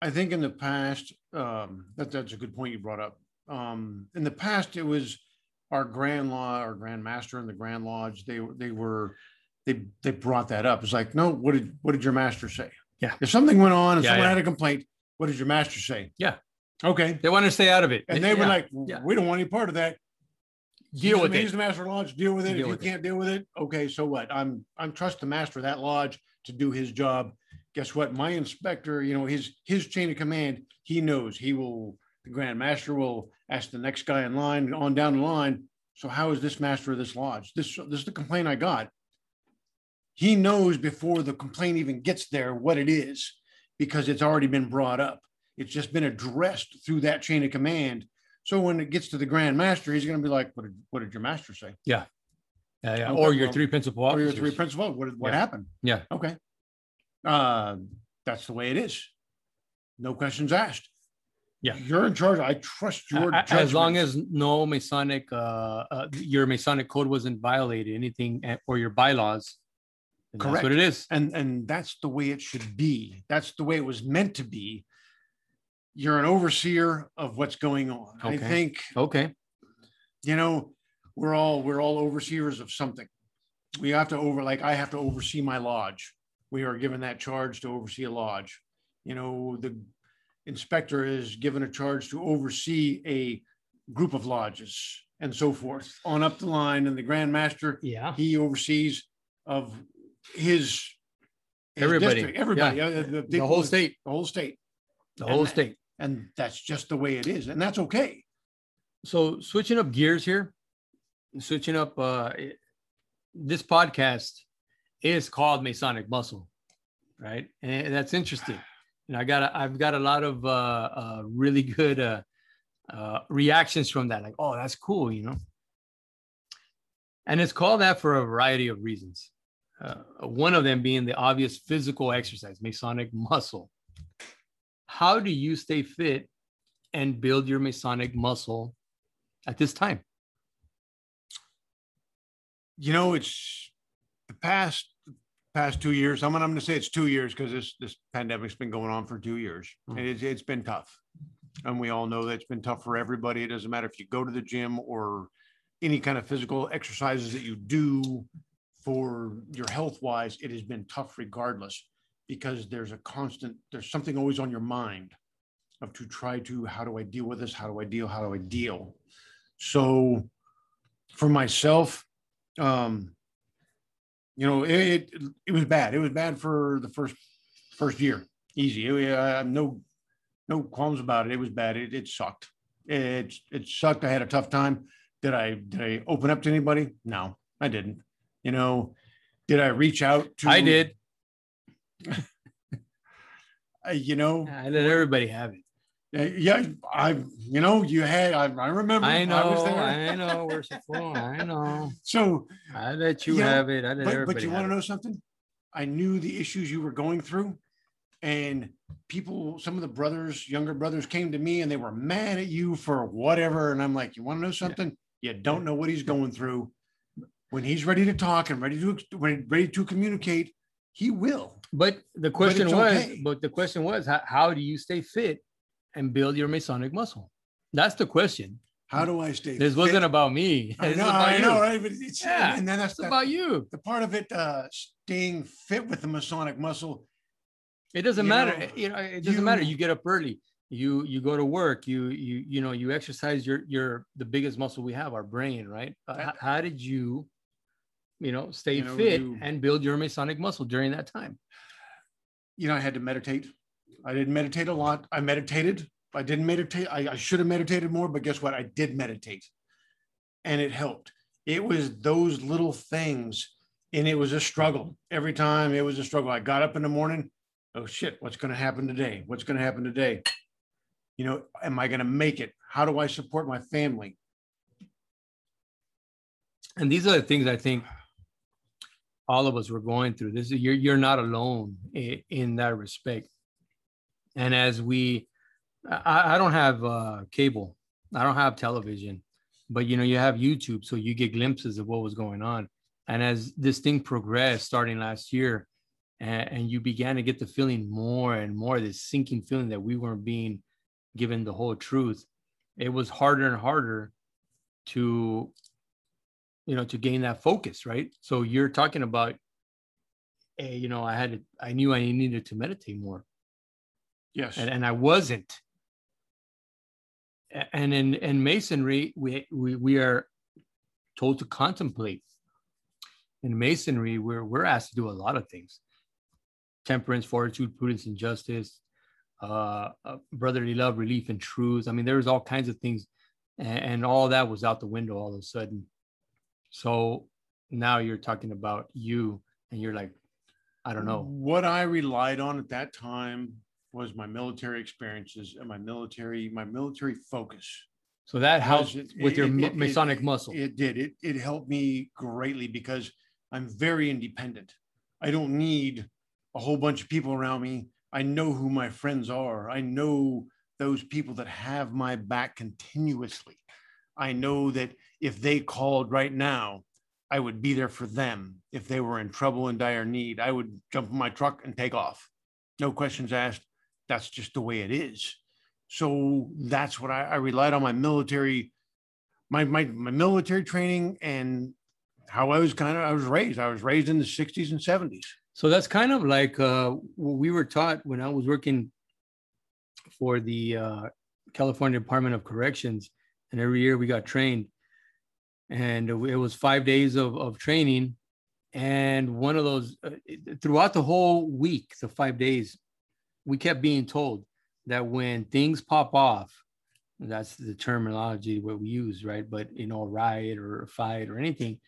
I think in the past, um, that, that's a good point you brought up. Um, in the past, it was our grand law, our grand master and the grand lodge, they, were- they were, they, they brought that up. It's like, no, what did, what did your master say? Yeah. If something went on and Yeah, someone yeah. had a complaint, what did your master say? Yeah. Okay. They want to stay out of it. And they were like, yeah. we don't want any part of that. deal He's with the- it. He's the master lodge, deal with it. Deal If you can't deal with it, okay, so what? I'm, I'm trust the master of that lodge to do his job. Guess what? My inspector, you know, his, his chain of command, he knows he will, the grand master will ask the next guy in line on down the line. So how is this master of this lodge? This, this is the complaint I got. He knows before the complaint even gets there what it is because it's already been brought up. It's just been addressed through that chain of command. So when it gets to the grand master, he's going to be like, "What did what did your master say?" Yeah, yeah. Okay, or your three principal Or your three principal. What what Yeah. happened? Yeah. Okay. Uh, that's the way it is. No questions asked. Yeah. You're in charge. I trust your a- as long as no Masonic, uh, uh, your Masonic code wasn't violated, anything eh, or your bylaws. then That's Correct. what it is. and and that's the way it should be. That's the way it was meant to be. You're an overseer of what's going on. I Okay. think Okay. you know we're all we're all overseers of something we have to over like i have to oversee my lodge we are given that charge to oversee a lodge you know the inspector is given a charge to oversee a group of lodges and so forth on up the line and the grand master Yeah. he oversees of his, his Everybody. district, everybody uh, the, The people- whole state. the whole state The And whole that- state. and that's just the way it is and that's okay so switching up gears here switching up uh this podcast is called masonic muscle right? And that's interesting. And I got a, I've got a lot of uh, uh, really good uh, uh, reactions from that. Like, oh, that's cool, you know. And it's called that for a variety of reasons. Uh, one of them being the obvious physical exercise, Masonic muscle. How do you stay fit and build your Masonic muscle at this time? You know, it's the past past two years. I'm, I'm going to say it's two years because this this pandemic's been going on for two years, mm-hmm. and it's it's been tough. And we all know that it's been tough for everybody. It doesn't matter if you go to the gym or any kind of physical exercises that you do for your health wise, it has been tough regardless because there's a constant, there's something always on your mind of to try to, how do I deal with this? How do I deal? How do I deal? So for myself, um, you know, it, it, it was bad. It was bad for the first, first year. Easy. It, I have no, no qualms about it. It was bad. It, it sucked. It, it sucked. I had a tough time. Did I, did I open up to anybody? No, I didn't. You know, did I reach out to? I did. uh, you know, I let everybody have it. Yeah, I, you know, you had, I, I remember. I know, I, I know, worshipful, I know. So I let you, you have it. I let but. But you want to know something? I knew the issues you were going through, and people, some of the brothers, younger brothers, came to me and they were mad at you for whatever. And I'm like, you want to know something? Yeah. You don't know what he's going through when he's ready to talk and ready to when ready to communicate, he will. But the question but was, okay. but the question was, how, how do you stay fit and build your Masonic muscle? That's the question. How do I stay? This fit? wasn't about me. I know, I know, right? But it's yeah, and then that's that, about you. The part of it, uh, staying fit with the Masonic muscle. It doesn't matter. Know, you know, it doesn't you, matter. You get up early. You you go to work. You you you know you exercise your your the biggest muscle we have, our brain, right? Uh, how, how did you you know, stay you know, fit you, and build your Masonic muscle during that time? You know, I had to meditate. I didn't meditate a lot. I meditated. I didn't meditate. I, I should have meditated more, but guess what? I did meditate and it helped. It was those little things and it was a struggle. Every time it was a struggle. I got up in the morning. Oh shit, what's going to happen today? What's going to happen today? You know, am I going to make it? How do I support my family? And these are the things I think all of us were going through. This is you're you're not alone in, in that respect. And as we, I, I don't have uh, cable, I don't have television, but you know you have YouTube, so you get glimpses of what was going on. And as this thing progressed, starting last year, and, and you began to get the feeling more and more this sinking feeling that we weren't being given the whole truth, it was harder and harder to you know to gain that focus right? So you're talking about you know i had to, i knew i needed to meditate more yes. And, and i wasn't. And in in masonry we, we we are told to contemplate. In masonry we're we're asked to do a lot of things. Temperance fortitude prudence and justice uh, uh, brotherly love relief and truth. I mean there was all kinds of things. And, and all that was out the window all of a sudden. So now you're talking about you and you're like, I don't know. What I relied on at that time was my military experiences and my military, my military focus. So that helps it, with your it, Masonic it, muscle. It did. It, it helped me greatly because I'm very independent. I don't need a whole bunch of people around me. I know who my friends are. I know those people that have my back continuously. I know that if they called right now, I would be there for them. If they were in trouble and dire need, I would jump in my truck and take off. No questions asked. That's just the way it is. So that's what I, I relied on my military, my, my my military training and how I was kind of I was raised. I was raised in the 60s and 70s. So that's kind of like uh, what we were taught when I was working for the uh, California Department of Corrections and every year we got trained and it was five days of, of training and one of those uh, throughout the whole week the five days we kept being told that when things pop off that's the terminology what we use right but you know riot or fight or anything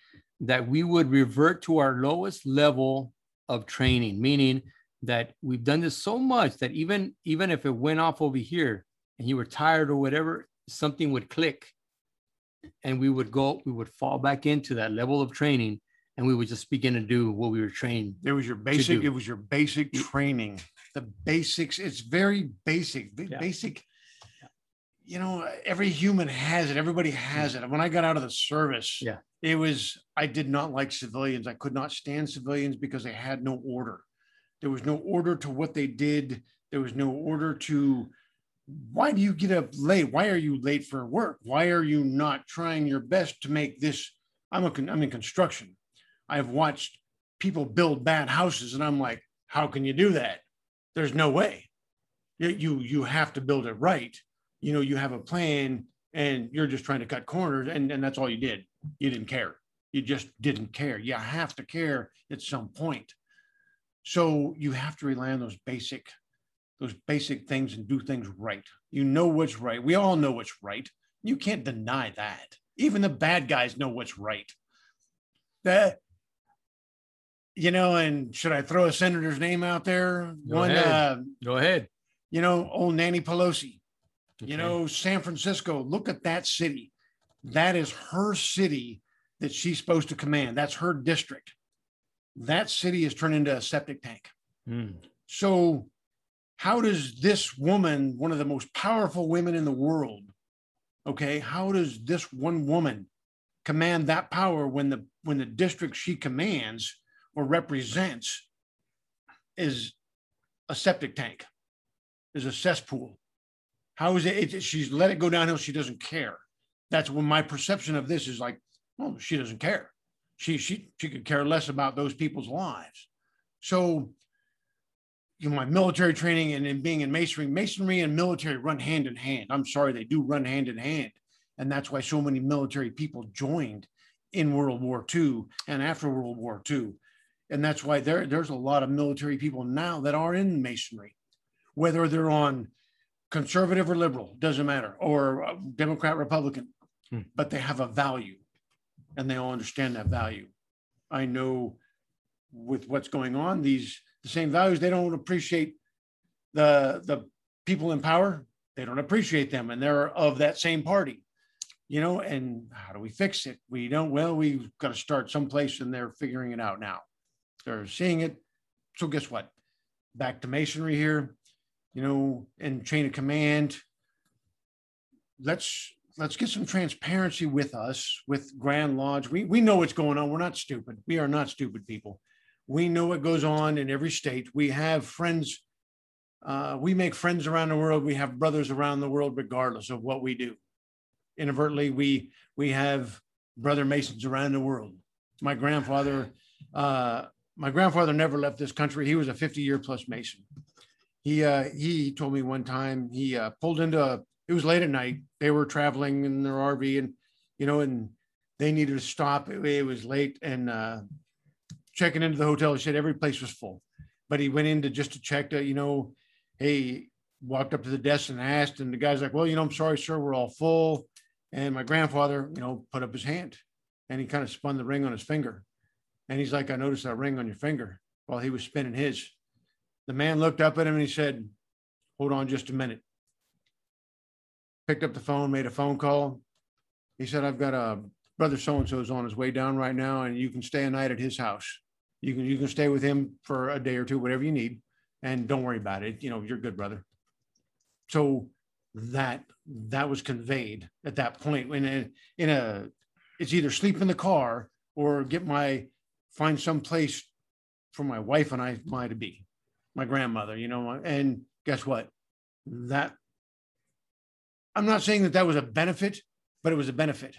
that we would revert to our lowest level of training meaning that we've done this so much that even even if it went off over here and you were tired or whatever, something would click and we would go, we would fall back into that level of training and we would just begin to do what we were trained. It was your basic, it was your basic training, the basics. It's very basic, Yeah. basic. You know, every human has it. Everybody has mm. it. When I got out of the service, Yeah. it was, I did not like civilians. I could not stand civilians because they had no order. There was no order to what they did. There was no order to why do you get up late? Why are you late for work? Why are you not trying your best to make this? I'm a, I'm in construction. I've watched people build bad houses, and I'm like, how can you do that? There's no way. You you, have to build it right. You know, you have a plan, and you're just trying to cut corners, and, and that's all you did. You didn't care. You just didn't care. You have to care at some point. So you have to rely on those basic those basic things and do things right. You know what's right. We all know what's right. You can't deny that. Even the bad guys know what's right. That you know, and should I throw a senator's name out there? Go One, ahead. uh, Go ahead. you know, old Nanny Pelosi. You know, San Francisco. Look at that city. That is her city that she's supposed to command. That's her district. That city is turned into a septic tank. Mm. So, how does this woman, one of the most powerful women in the world, okay, how does this one woman command that power when the when the district she commands or represents is a septic tank, is a cesspool? How is it? it she's let it go downhill. She doesn't care. That's when my perception of this is like, well, she doesn't care. She she she could care less about those people's lives. So you know, my military training and then being in masonry, masonry and military run hand in hand. I'm sorry, they do run hand in hand. And that's why so many military people joined in World War II and after World War II. And that's why there, there's a lot of military people now that are in masonry, whether they're on conservative or liberal, doesn't matter, or uh, Democrat, Republican, Hmm. but they have a value and they all understand that value. I know with what's going on, these the same values, they don't appreciate the the people in power, they don't appreciate them, and they're of that same party. You know, and how do we fix it? We don't, well, we've got to start someplace and they're figuring it out now. They're seeing it. So guess what? Back to masonry here, you know, and chain of command. Let's let's get some transparency with us, with Grand Lodge. We we know what's going on. We're not stupid. We are not stupid people. We know what goes on in every state. We have friends. Uh, we make friends around the world. We have brothers around the world, regardless of what we do. Inadvertently, we we have brother Masons around the world. My grandfather, uh, my grandfather never left this country. He was a 50 year plus Mason. He uh, he told me one time he uh, pulled into a. It was late at night. They were traveling in their RV, and you know, and they needed to stop. It, it was late, and uh, checking into the hotel, he said every place was full. But he went in to just to check to, you know, hey, walked up to the desk and asked, and the guy's like, well, you know, I'm sorry, sir, we're all full. And my grandfather, you know, put up his hand and he kind of spun the ring on his finger. And he's like, I noticed that ring on your finger while he was spinning his. The man looked up at him and he said, Hold on just a minute. Picked up the phone, made a phone call. He said, I've got a brother so and so is on his way down right now, and you can stay a night at his house. You can you can stay with him for a day or two, whatever you need, and don't worry about it. You know, you're good, brother. So that that was conveyed at that point when in, in a it's either sleep in the car or get my find some place for my wife and I my to be my grandmother you know and guess what? That I'm not saying that that was a benefit but it was a benefit.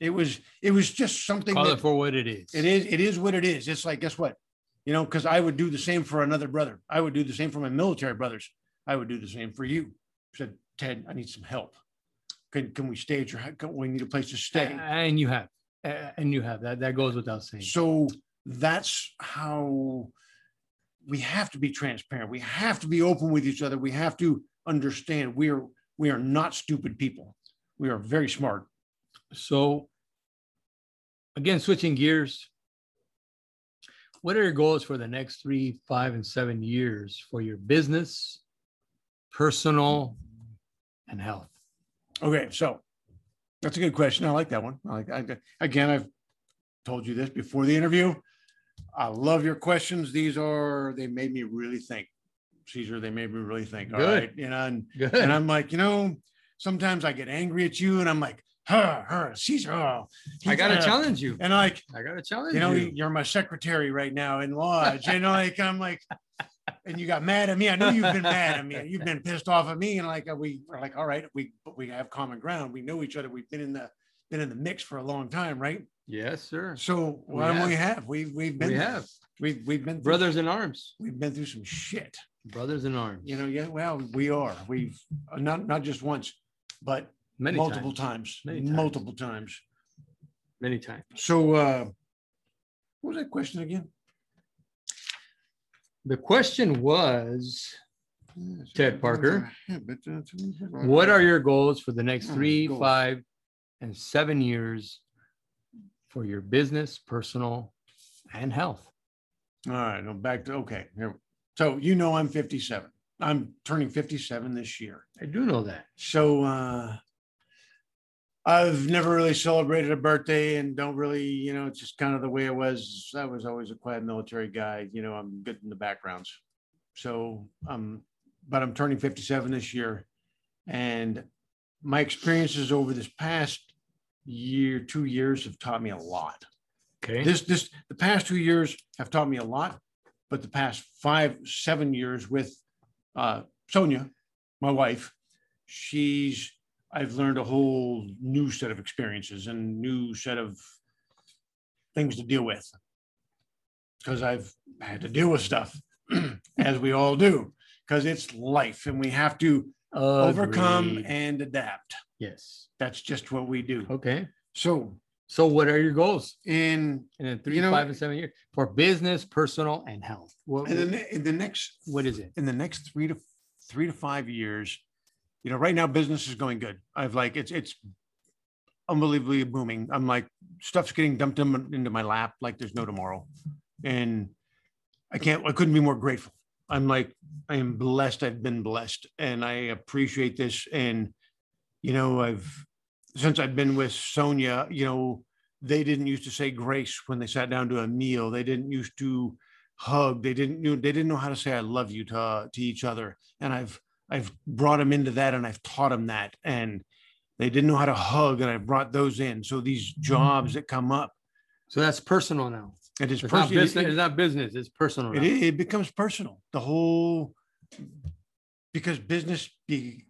It was it was just something Call that, it for what it is. it is it is what it is. It's like guess what? You know because I would do the same for another brother. I would do the same for my military brothers. I would do the same for you. Said Ted I need some help. Can can we stay at your house we need a place to stay? And you have, and you have that. That goes without saying. so that's how we have to be transparent. We have to be open with each other. We have to understand we are we are not stupid people. We are very smart. So, again, switching gears, what are your goals for the next three, five, and seven years for your business, personal, and health? Okay, so that's a good question. I like that one. I like, I, again, I've told you this before the interview. I love your questions. These are, they made me really think. Caesar, they made me really think. All Good. right, You know, and, Good. and I'm like, you know, sometimes I get angry at you and I'm like, her, her, Caesar. Oh, I gotta uh, challenge you. And like, I gotta challenge you You know, you. you're my secretary right now in lodge. And like, I'm like, and you got mad at me. I know you've been mad at me. You've been pissed off at me. And like, we are like, all right, we, we have common ground. We know each other. We've been in the, been in the mix for a long time. Right. Yes, sir. So We well, have. we have, we've, we've been, We have we've, we've been, brothers in arms. we've been through some shit. Brothers in arms. You know, yeah, well, we are. We've uh, not, not just once, but many multiple times. times, Many times. multiple times. Many times. So, uh, what was that question again? The question was, Ted Parker. What are your goals for the next three, five, and seven years for your business, personal, and health? All right, no, back to, okay, here. So you know I'm 57. I'm turning 57 this year. I do know that. So uh I've never really celebrated a birthday and don't really, you know, it's just kind of the way it was. I was always a quiet military guy, you know, I'm good in the backgrounds. So um, but I'm turning 57 this year. And my experiences over this past year, two years have taught me a lot. Okay. This, this, the past two years have taught me a lot, but the past five, seven years with uh, Sonia, my wife, she's, I've learned a whole new set of experiences and new set of things to deal with. Because I've had to deal with stuff, as we all do, because it's life and we have to overcome and adapt. Yes. That's just what we do. Okay. So So what are your goals in, in the three, You know- five, and seven years for business, personal, and health? What, in the, in the next what is it? in the next three to three to five years, you know, right now business is going good. I've like it's it's unbelievably booming. I'm like stuff's getting dumped in, into my lap like there's no tomorrow, and I can't. I couldn't be more grateful. I'm like I am blessed. I've been blessed, and I appreciate this. And you know, I've since I've been with Sonia, you know, they didn't used to say grace when they sat down to a meal. They didn't used to hug. They didn't know they didn't know how to say I love you to uh, to each other. And I've I've brought them into that and I've taught them that. And they didn't know how to hug and I brought those in. So these jobs that come up, So that's personal now. it is It's not personal. business. It's not business. It's personal. It, it becomes personal. The whole because business be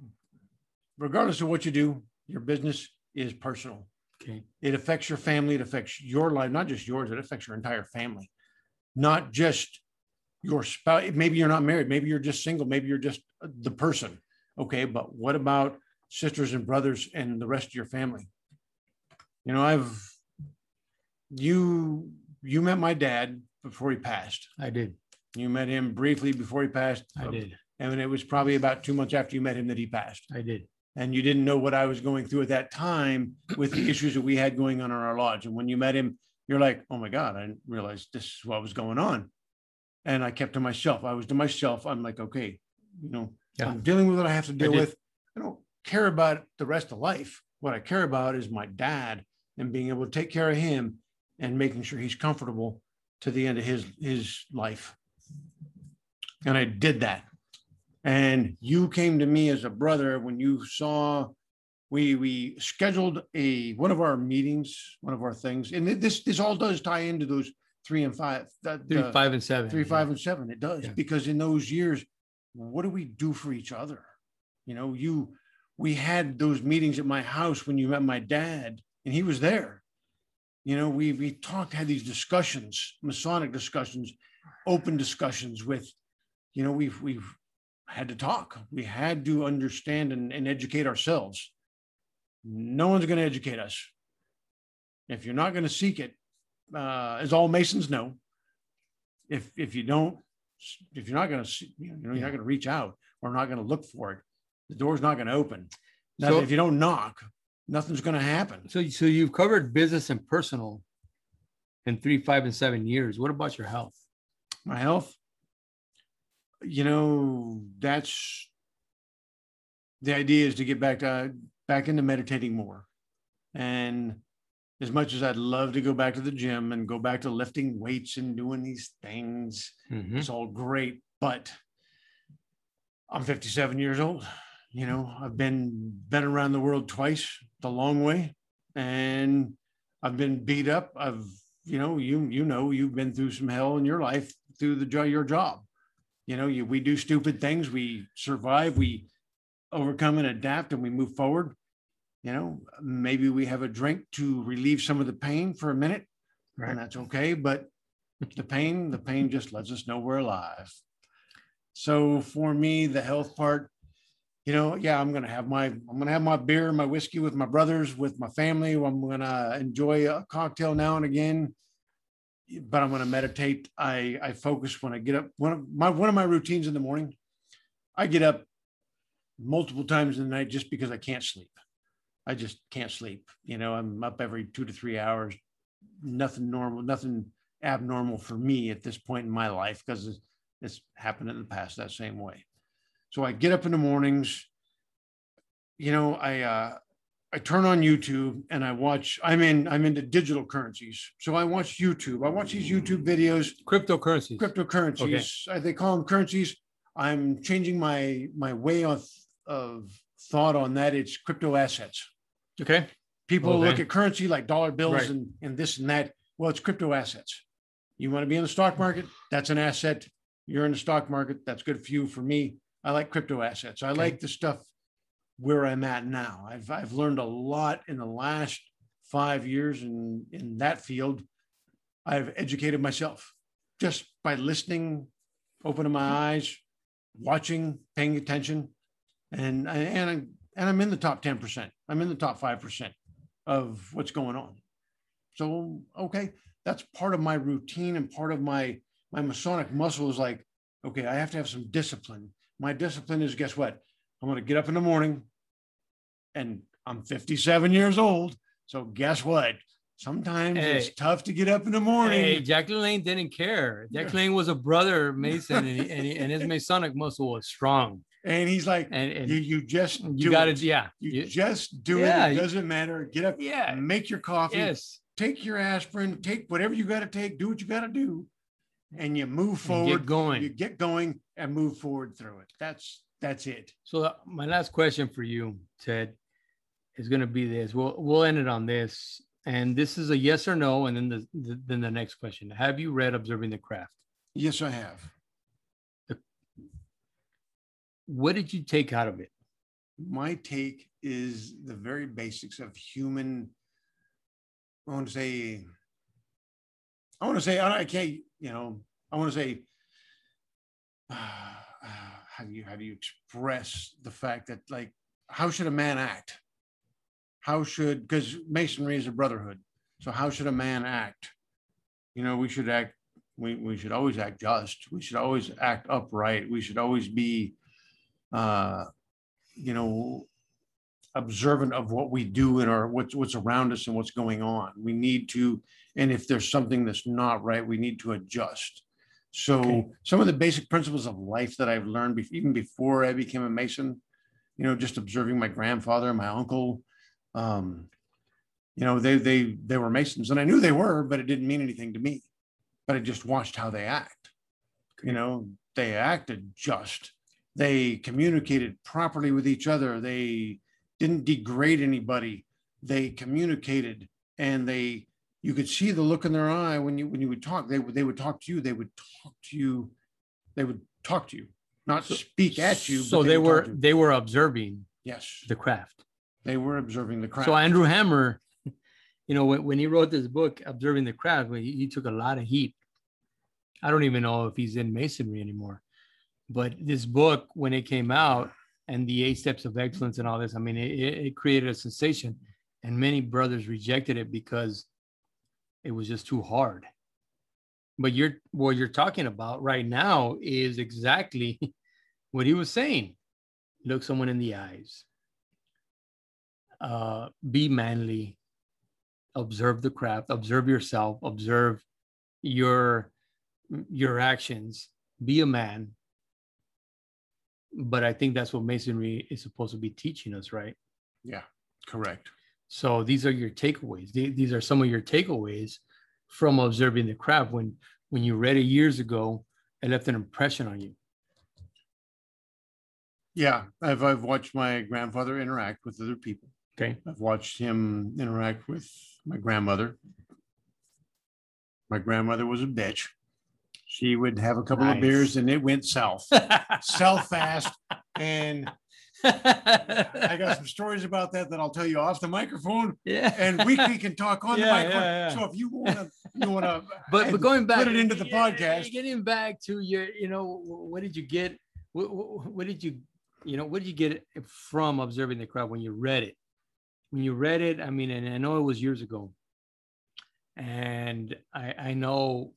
regardless of what you do, your business is personal. Okay. It affects your family. It affects your life, not just yours. It affects your entire family, not just your spouse. Maybe you're not married. Maybe you're just single. Maybe you're just the person. Okay. But what about sisters and brothers and the rest of your family? You know, I've, you, you met my dad before he passed. I did. You met him briefly before he passed. I did. And it was probably about two months after you met him that he passed I did. And you didn't know what I was going through at that time with the issues that we had going on in our lodge. And when you met him, you're like, oh my God, I didn't realize this is what was going on. And I kept to myself. I was to myself. I'm like, okay, you know, Yeah. I'm dealing with what I have to deal did. with. I don't care about the rest of life. What I care about is my dad and being able to take care of him and making sure he's comfortable to the end of his his life. And I did that. And you came to me as a brother when you saw we we scheduled a one of our meetings, one of our things, and this this all does tie into those three and five, that Three, the five, and seven. three, five, and seven. It does Yeah. because in those years, what do we do for each other? You know, you we had those meetings at my house when you met my dad, and he was there. You know, we we talked, had these discussions, Masonic discussions, open discussions with, you know, we've we've had to talk. We had to understand and, and educate ourselves. No one's going to educate us. If you're not going to seek it, uh, as all Masons know, if if you don't, if you're not going to, you know, you're not going to reach out or not going to look for it, the door's not going to open. Now, So- if you don't knock, nothing's going to happen. So, so you've covered business and personal in three, five, and seven years. What about your health? my health. You know, that's the idea is to get back to back into meditating more. And as much as I'd love to go back to the gym and go back to lifting weights and doing these things, Mhm. it's all great. But I'm 57 years old. You know, I've been been around the world twice, the long way, and I've been beat up. I've, you know, you you know, you've been through some hell in your life through the your job. You know, you we do stupid things, we survive, we overcome and adapt, and we move forward. You know, maybe we have a drink to relieve some of the pain for a minute, Right. and that's okay. But the pain, the pain just lets us know we're alive. So for me, the health part, you know, yeah, I'm gonna have my I'm gonna have my beer, my whiskey with my brothers, with my family. I'm gonna enjoy a cocktail now and again, but I'm gonna meditate. I I focus when I get up. One of my one of my routines in the morning, I get up multiple times in the night just because I can't sleep. I just can't sleep. You know, I'm up every two to three hours. Nothing normal, nothing abnormal for me at this point in my life because it's, it's happened in the past that same way. So I get up in the mornings. You know, I uh, I turn on YouTube and I watch. I'm in I'm into digital currencies, so I watch YouTube. I watch these YouTube videos Cryptocurrencies. cryptocurrencies. Uh, They call them currencies. I'm changing my my way of of thought on that. It's crypto assets. okay. People look Okay. at currency like dollar bills Right. and, and this and that. Well, it's crypto assets. You want to be in the stock market? That's an asset. You're in the stock market. That's good for you. For me, I like crypto assets. I Okay. like the stuff where I'm at now. I've I've learned a lot in the last five years in in that field. I've educated myself just by listening, opening my eyes, watching, paying attention, and and I'm- and I'm in the top ten percent. I'm in the top five percent of what's going on. So okay, that's part of my routine and part of my my Masonic muscle is like, okay, I have to have some discipline. My discipline is guess what? I'm going to get up in the morning, and I'm 57 years old. So guess what? Sometimes Hey. it's tough to get up in the morning. Hey, Jack LaLanne didn't care. Jack LaLanne was a brother Mason, and, he, and, he, and his Masonic muscle was strong. And he's like, And, and you, you just you got it. yeah, You, you- just do Yeah, it. It doesn't matter. Get up, yeah, make your coffee, yes. take your aspirin, take whatever you got to take, do what you got to do, and you move forward. Get going. You get going and move forward through it. That's that's it. So uh, my last question for you, Ted, is going to be this. We'll we'll end it on this, and this is a yes or no, and then the, the then the next question: Have you read Observing the Craft? Yes, I have. What did you take out of it? My take is the very basics of human. I want to say. I want to say I can't. You know. I want to say. how do you how do you express the fact that like how should a man act? How should because masonry is a brotherhood. So how should a man act? You know, we should act. We we should always act just. We should always act upright. We should always be, uh, you know, observant of what we do and our what's what's around us and what's going on. We need to, and if there's something that's not right, we need to adjust. So Okay. some of the basic principles of life that I've learned bef- even before I became a Mason, you know, just observing my grandfather and my uncle, um, you know, they they they were Masons, and I knew they were, but it didn't mean anything to me. But I just watched how they act. You know, they acted just. They communicated properly with each other. They didn't degrade anybody. They communicated, and they you could see the look in their eye when you when you would talk. They would they would talk to you. They would talk to you. They would talk to you, not So- speak at you. but So they would were they were observing yes, the craft. they were observing the craft. So Andrew Hammer, you know, when, when he wrote this book, Observing the Craft, he, he took a lot of heat. I don't even know if he's in masonry anymore. But this book, when it came out and the eight steps of excellence and all this, I mean, it it created a sensation. And many brothers rejected it because it was just too hard. But you're what you're talking about right now is exactly what he was saying. Look someone in the eyes. Uh, be manly. Observe the craft. Observe yourself. Observe your your actions, be a man. But I think that's what masonry is supposed to be teaching us, right? Yeah, correct. So these are your takeaways. These are some of your takeaways from observing the craft. When when you read it years ago, it left an impression on you. Yeah, I've I've watched my grandfather interact with other people. Okay. I've watched him interact with my grandmother. My grandmother was a bitch. She would have a couple nice. of beers and it went south, south fast. And I got some stories about that that I'll tell you off the microphone. Yeah. And we, we can talk on yeah, the microphone. Yeah, yeah. So if you want to, you want to, but, but going back, put it into the podcast. Getting back to your, you know, what did you get? What, what, did you, you know, what did you get from observing the craft when you read it? When you read it, I mean, and I know it was years ago, and I, I know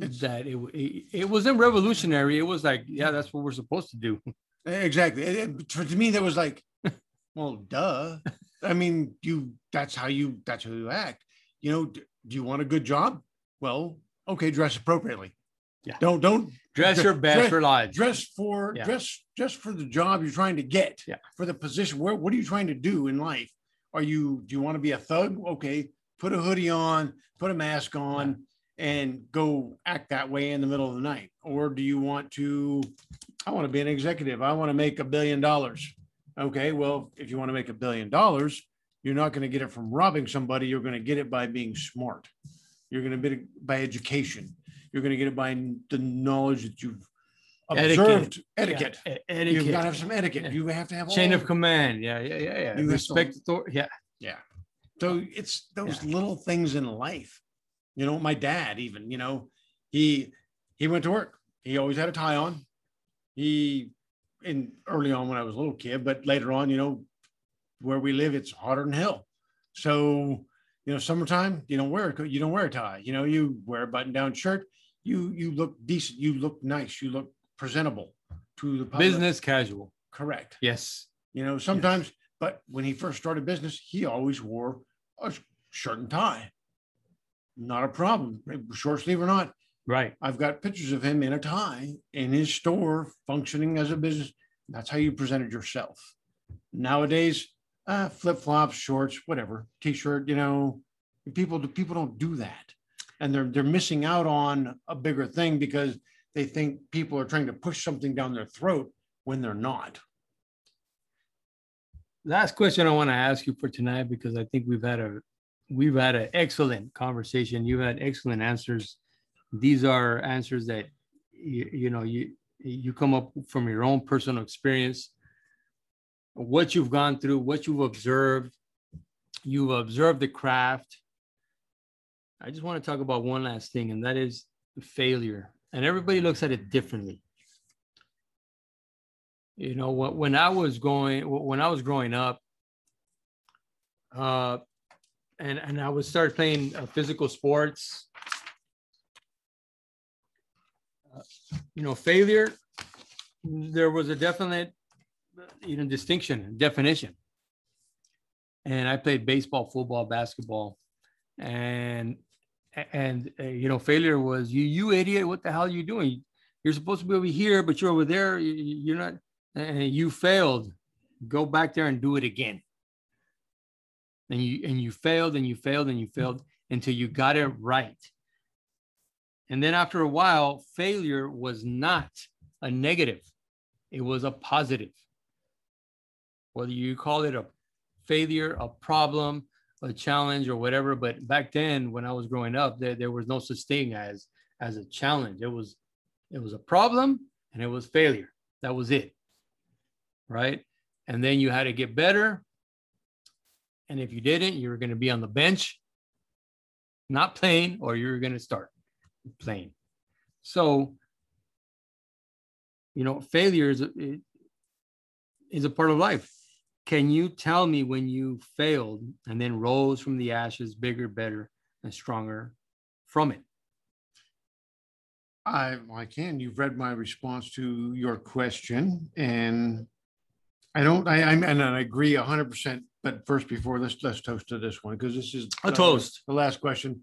it's, that it, it, it wasn't revolutionary. It was like, yeah, that's what we're supposed to do. Exactly. It, to me, that was like, well, duh. I mean, you that's how you that's how you act. You know, do, do you want a good job? Well, okay, dress appropriately. Yeah. Don't don't dress your best dress, for life. Dress for yeah. dress just for the job you're trying to get. Yeah. For the position. Where what are you trying to do in life? Are you do you want to be a thug? Okay, put a hoodie on, put a mask on. And go act that way in the middle of the night. Or do you want to I want to be an executive. I want to make a billion dollars. Okay, well, if you want to make a billion dollars, you're not going to get it from robbing somebody. You're going to get it by being smart. You're going to get it by education. You're going to get it by the knowledge that you've observed. Etiquette. Yeah. etiquette. You've got to have some etiquette. Yeah. You have to have chain of command. Yeah, yeah, yeah, yeah. You Respect authority. Yeah, yeah. So it's those little things in life. You know, my dad even. You know, he he went to work. He always had a tie on he in early on when I was a little kid, but later on, you know, where we live, it's hotter than hell. So, you know, summertime, you don't wear a you don't wear a tie. You know, you wear a button down shirt. You you look decent. You look nice. You look presentable to the public. business casual. Correct. Yes. You know, sometimes, yes. but when he first started business, he always wore a shirt and tie. Not a problem, short sleeve or not. Right. I've got pictures of him in a tie in his store functioning as a business. That's how you presented yourself. Nowadays, uh, flip flops, shorts, whatever, t shirt, you know, people, people don't do that. And they're, they're missing out on a bigger thing because they think people are trying to push something down their throat when they're not. Last question I want to ask you for tonight because I think we've had a we've had an excellent conversation. You've had excellent answers. These are answers that you, you know you you come up from your own personal experience. What you've gone through what you've observed you've observed the craft. I just want to talk about one last thing and that is failure. And everybody looks at it differently. You know when i was going when i was growing up uh and and i would start playing uh, physical sports you know, failure, there was a definite, you know, distinction, definition. And I played baseball, football, basketball, and and uh, you know, failure was you, you idiot, what the hell are you doing? You're supposed to be over here, but you're over there. You, are not, and you failed. Go back there and do it again. And you and you failed and you failed and you mm-hmm. failed until you got it right. And then after a while, failure was not a negative, it was a positive. Whether you call it a failure, a problem, a challenge, or whatever. But back then, when I was growing up, there, there was no such thing as, as a challenge. It was it was a problem and it was failure. That was it. Right. And then you had to get better. And if you didn't, you were going to be on the bench, not playing, or you were going to start playing. So, you know, failure is is a part of life. Can you tell me when you failed and then rose from the ashes bigger, better, and stronger from it? I, I can. You've read my response to your question, and I don't. I, I and I agree hundred percent. But first, before this, let's toast to this one because this is a toast. The last question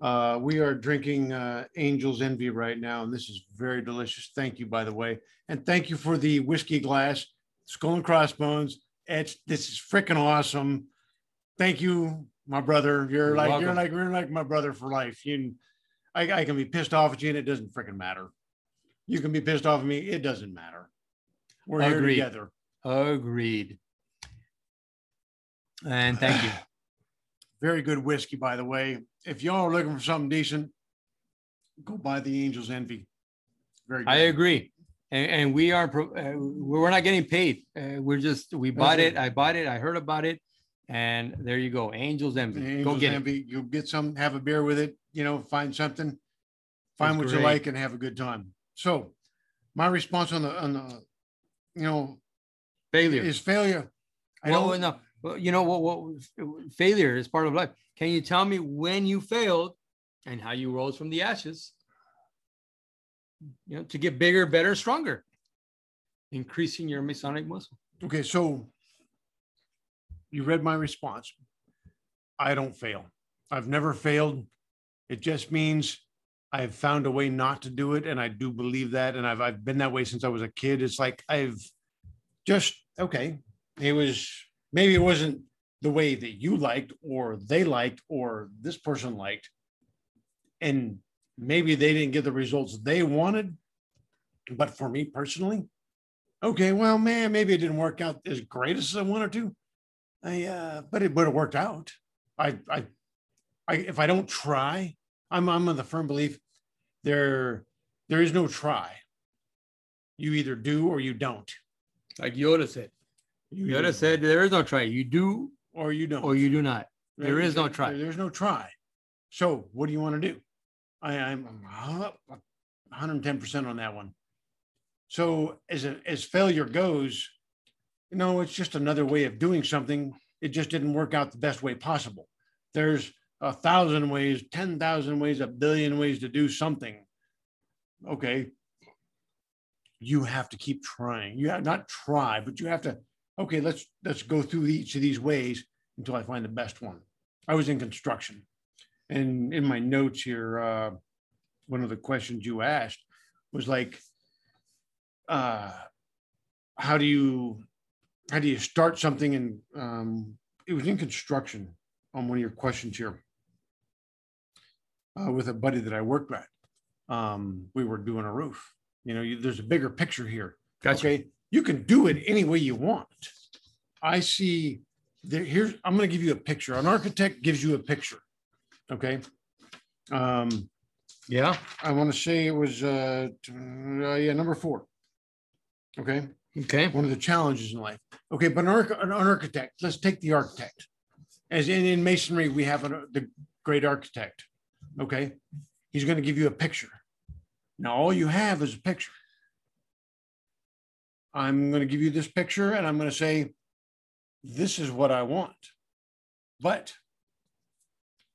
Uh, we are drinking uh, Angel's Envy right now, and this is very delicious. Thank you, by the way, and thank you for the whiskey glass, Skull and Crossbones. It's this is freaking awesome. Thank you, my brother. You're, You're like welcome. you're like you're like my brother for life. You, I, I can be pissed off at you, and it doesn't freaking matter. You can be pissed off at me. It doesn't matter. We're here together. Agreed. And thank you. Very good whiskey, by the way. If y'all are looking for something decent, go buy the Angel's Envy. Very good. I agree. And, and we are uh, we're not getting paid. Uh, we're just, we bought it. it. I bought it. I heard about it. And there you go. Angels Envy. The Go Angel's get it. Envy. You'll get some, have a beer with it, you know, find something, find That's what you like and have a good time. So my response on the, on the, you know, Failure. is failure. I well, don't, no, well, you know what, what failure is part of life. Can you tell me when you failed and how you rose from the ashes? You know, to get bigger, better, stronger, increasing your Masonic muscle. okay, so you read my response. I don't fail. I've never failed. It just means I've found a way not to do it. And I do believe that. And I've, I've been that way since I was a kid. It's like I've just, okay, it was, maybe it wasn't the way that you liked or they liked or this person liked. And maybe they didn't get the results they wanted. But for me personally, okay, well, man, maybe it didn't work out as great as I wanted to. I, uh, but it would have worked out. I, I, I, if I don't try, I'm, I'm of the firm belief there, there is no try. You either do or you don't. Like Yoda said. You Yoda said there is no try. You do or you don't. or you do not. there is no try. There's no try. So what do you want to do? I, I'm I'm 110% on that one. So as a, as failure goes, you know, it's just another way of doing something. It just didn't work out the best way possible. There's a thousand ways, 10,000 ways, a billion ways to do something. Okay. You have to keep trying. You have not try, but you have to, okay, let's, let's go through each of these ways until I find the best one. I was in construction and in my notes here, uh, one of the questions you asked was like, uh, how do you, how do you start something? And um, it was in construction on one of your questions here uh, with a buddy that I worked with. Um, we were doing a roof. You know, you, there's a bigger picture here. Gotcha. Okay, you can do it any way you want. I see there, here's I'm going to give you a picture. An architect gives you a picture. Okay. Um, Yeah. I want to say it was uh, uh yeah, number four. Okay. Okay. One of the challenges in life. Okay, but an, arch- an architect, let's take the architect. As in, in masonry, we have an, the great architect. Okay. He's going to give you a picture. Now, all you have is a picture. I'm going to give you this picture and I'm going to say, this is what I want. But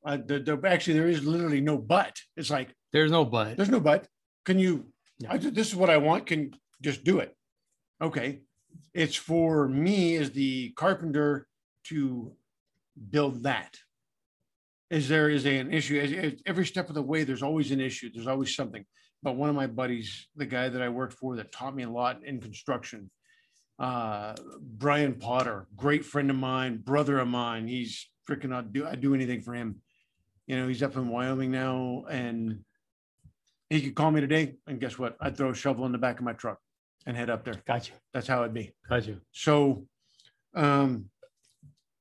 uh, the, the, actually, there is literally no but. It's like, There's no but. there's no but. Can you, No. I, this is what I want. Can just do it. Okay. It's for me as the carpenter to build that. Is there is an issue every step of the way, there's always an issue. There's always something. But one of my buddies, the guy that I worked for that taught me a lot in construction, uh, Brian Potter, great friend of mine, brother of mine. He's freaking out. Do I do anything for him? You know, he's up in Wyoming now, and he could call me today. And guess what? I'd throw a shovel in the back of my truck and head up there. Gotcha. That's how it'd be. Gotcha. So, um,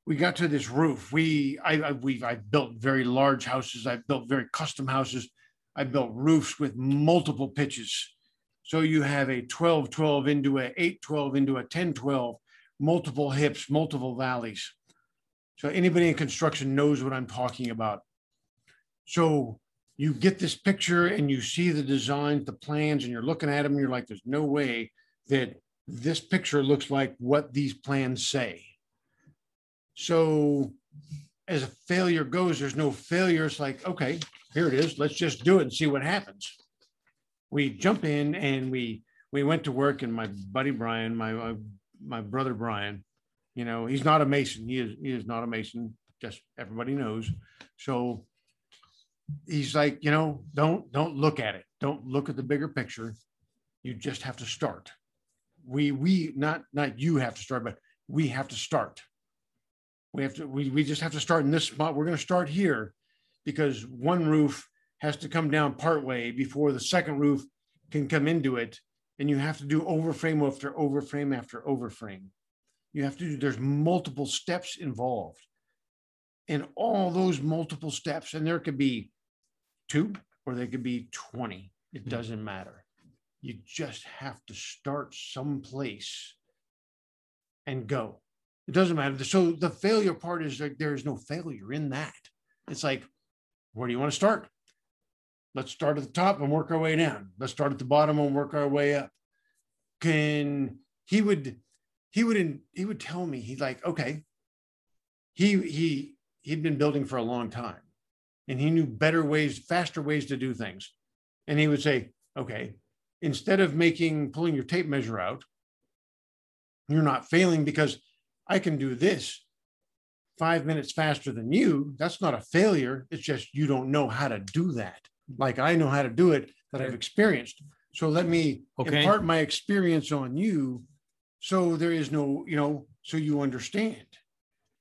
we got to this roof. We, I, I, we, I built very large houses. I've built very custom houses. I built roofs with multiple pitches. So you have a 12, 12 into a 8, 12 into a 10, 12, multiple hips, multiple valleys. So anybody in construction knows what I'm talking about. So you get this picture and you see the designs, the plans, and you're looking at them you're like, there's no way that this picture looks like what these plans say. So as a failure goes, there's no failure. It's like, okay, here it is. Let's just do it and see what happens. We jump in and we we went to work and my buddy Brian, my my, my brother Brian, you know, he's not a mason. He is he is not a mason. Just everybody knows. So he's like, you know, don't don't look at it. Don't look at the bigger picture. You just have to start. We we not not you have to start, but we have to start. We have to we, we just have to start in this spot. We're going to start here because one roof has to come down part way before the second roof can come into it. And you have to do overframe after overframe after overframe. You have to do, there's multiple steps involved. And all those multiple steps, and there could be two or they could be 20. It Mhm. doesn't matter. You just have to start someplace and go. It doesn't matter. So the failure part is like there is no failure in that. It's like, where do you want to start? Let's start at the top and work our way down. Let's start at the bottom and work our way up. Can he would he wouldn't he would tell me he's like okay he he he'd been building for a long time and he knew better ways faster ways to do things and he would say okay instead of making pulling your tape measure out you're not failing because i can do this five minutes faster than you. That's not a failure. It's just you don't know how to do that. Like i know how to do it that i've experienced. So let me Okay. impart my experience on you so there is no you know so you understand.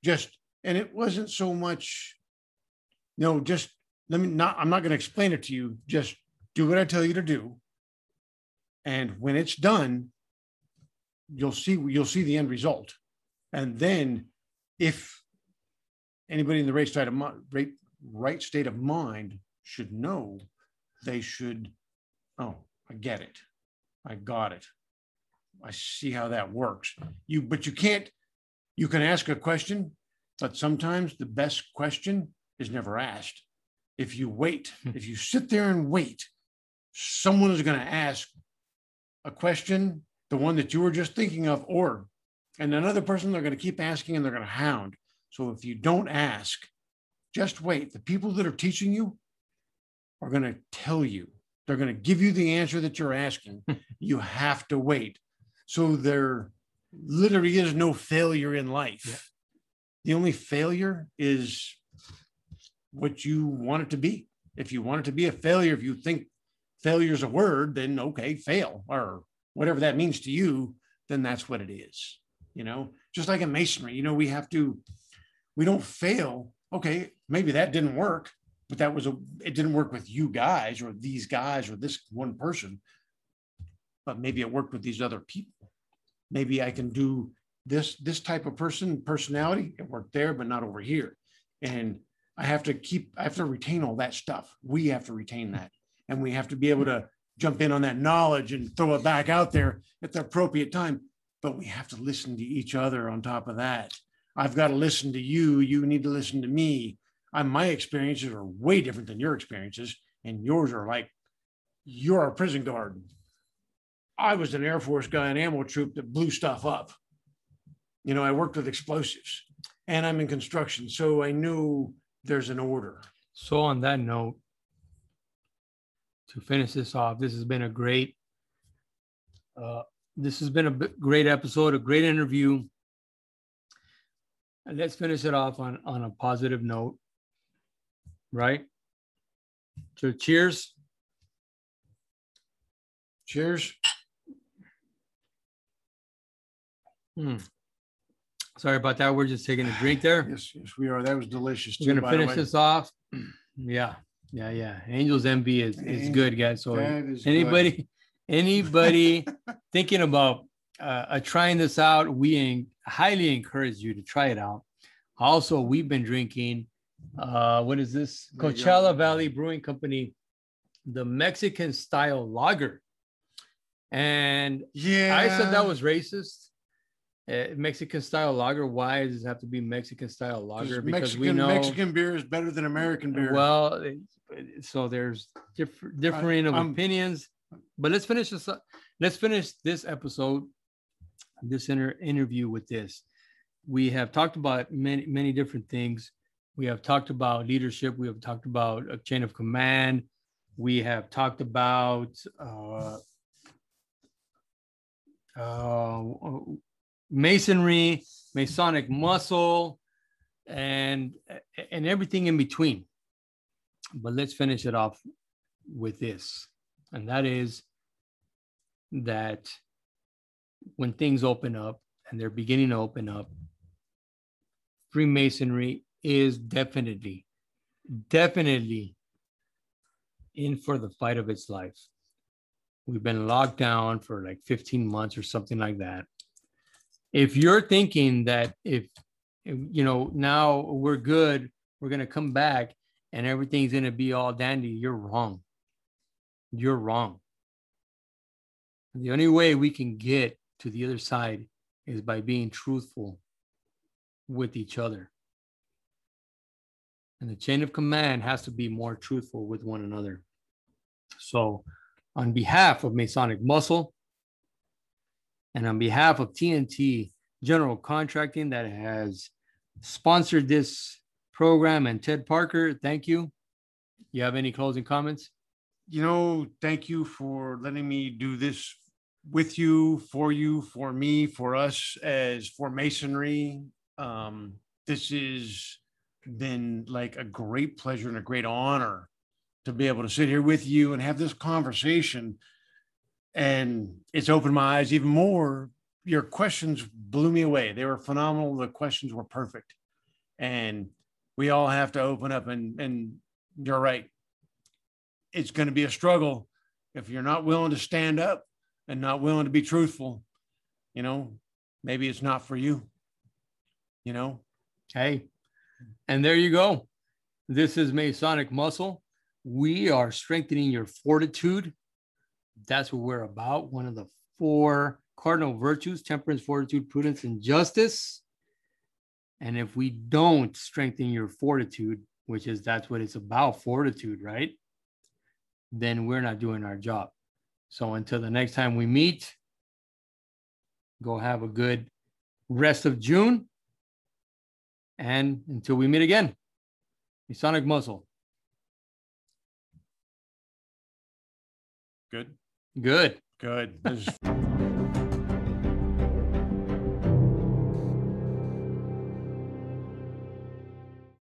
Just and it wasn't so much no just let me not i'm not going to explain it to you. Just do what i tell you to do. And when it's done you'll see you'll see the end result and then if anybody in the right state of mind right, right state of mind should know they should oh i get it. I got it. I see how that works. You but you can't you can ask a question but sometimes the best question is never asked. If you wait Hmm. if you sit there and wait someone is going to ask a question the one that you were just thinking of or and another person they're going to keep asking and they're going to hound. So if you don't ask just wait. The people that are teaching you are going to tell you. They're going to give you the answer that you're asking. Hmm. You have to wait. So there literally is no failure in life. Yeah. the only failure is what you want it to be. If you want it to be a failure if you think failure is a word then okay fail or whatever that means to you then that's what it is you know just like in masonry you know we have to we don't fail. Okay maybe that didn't work but that was a it didn't work with you guys or these guys or this one person. But maybe it worked with these other people. Maybe i can do this this type of person personality. It worked there but not over here. And i have to keep i have to retain all that stuff. We have to retain that. And we have to be able to jump in on that knowledge and throw it back out there at the appropriate time but we have to listen to each other on top of that. I've got to listen to you you need to listen to me. I, my experiences are way different than your experiences and yours are like you're a prison guard. I was an air force guy an ammo troop that blew stuff up. You know i worked with explosives and i'm in construction so i knew there's an order. So on that note, to finish this off, this has been a great, uh, this has been a great episode, a great interview. And let's finish it off on, on a positive note, right? So cheers. cheers Hmm. Sorry about that. We're just taking a drink there. yes yes we are that was delicious We're too, gonna finish this off. Yeah, yeah, yeah. Angels envy is, is good, guys. So is good. Anybody thinking about uh, uh, trying this out we highly encourage you to try it out. Also we've been drinking uh what is this? Coachella valley brewing company the mexican style lager. And yeah i said that was racist. Uh, mexican style lager? Why does it have to be mexican style lager? Because Mexican, we know Mexican beer is better than American beer. well, so there's different differing of I'm- opinions, but let's finish this. Let's finish this episode, this inter- interview with this. We have talked about many many different things. We have talked about leadership. We have talked about a chain of command. We have talked about uh, uh, masonry, Masonic muscle, and and everything in between. But let's finish it off with this. And that is that when things open up and they're beginning to open up, Freemasonry is definitely, definitely in for the fight of its life. We've been locked down for like 15 months or something like that. If you're thinking that if, you know, now we're good, we're going to come back and everything's going to be all dandy, you're wrong. You're wrong. The only way we can get to the other side is by being truthful with each other. And the chain of command has to be more truthful with one another. So, on behalf of Masonic Muscle and on behalf of TNT General Contracting that has sponsored this program and Ted Parker, thank you. You have any closing comments? You know, thank you for letting me do this with you, for you, for me, for us as for Masonry. Um, this has been like a great pleasure and a great honor to be able to sit here with you and have this conversation. And it's opened my eyes even more. Your questions blew me away. They were phenomenal. The questions were perfect. And we all have to open up and and you're right. It's going to be a struggle if you're not willing to stand up and not willing to be truthful. You know, maybe it's not for you. You know. Hey, and there you go. This is Masonic Muscle we are strengthening your fortitude. That's what we're about. One of the four cardinal virtues temperance, fortitude, prudence, and justice. And if we don't strengthen your fortitude, which is that's what it's about fortitude, right? Then we're not doing our job. So until the next time we meet, go have a good rest of June. And until we meet again, Masonic Muscle. Good. Good. Good.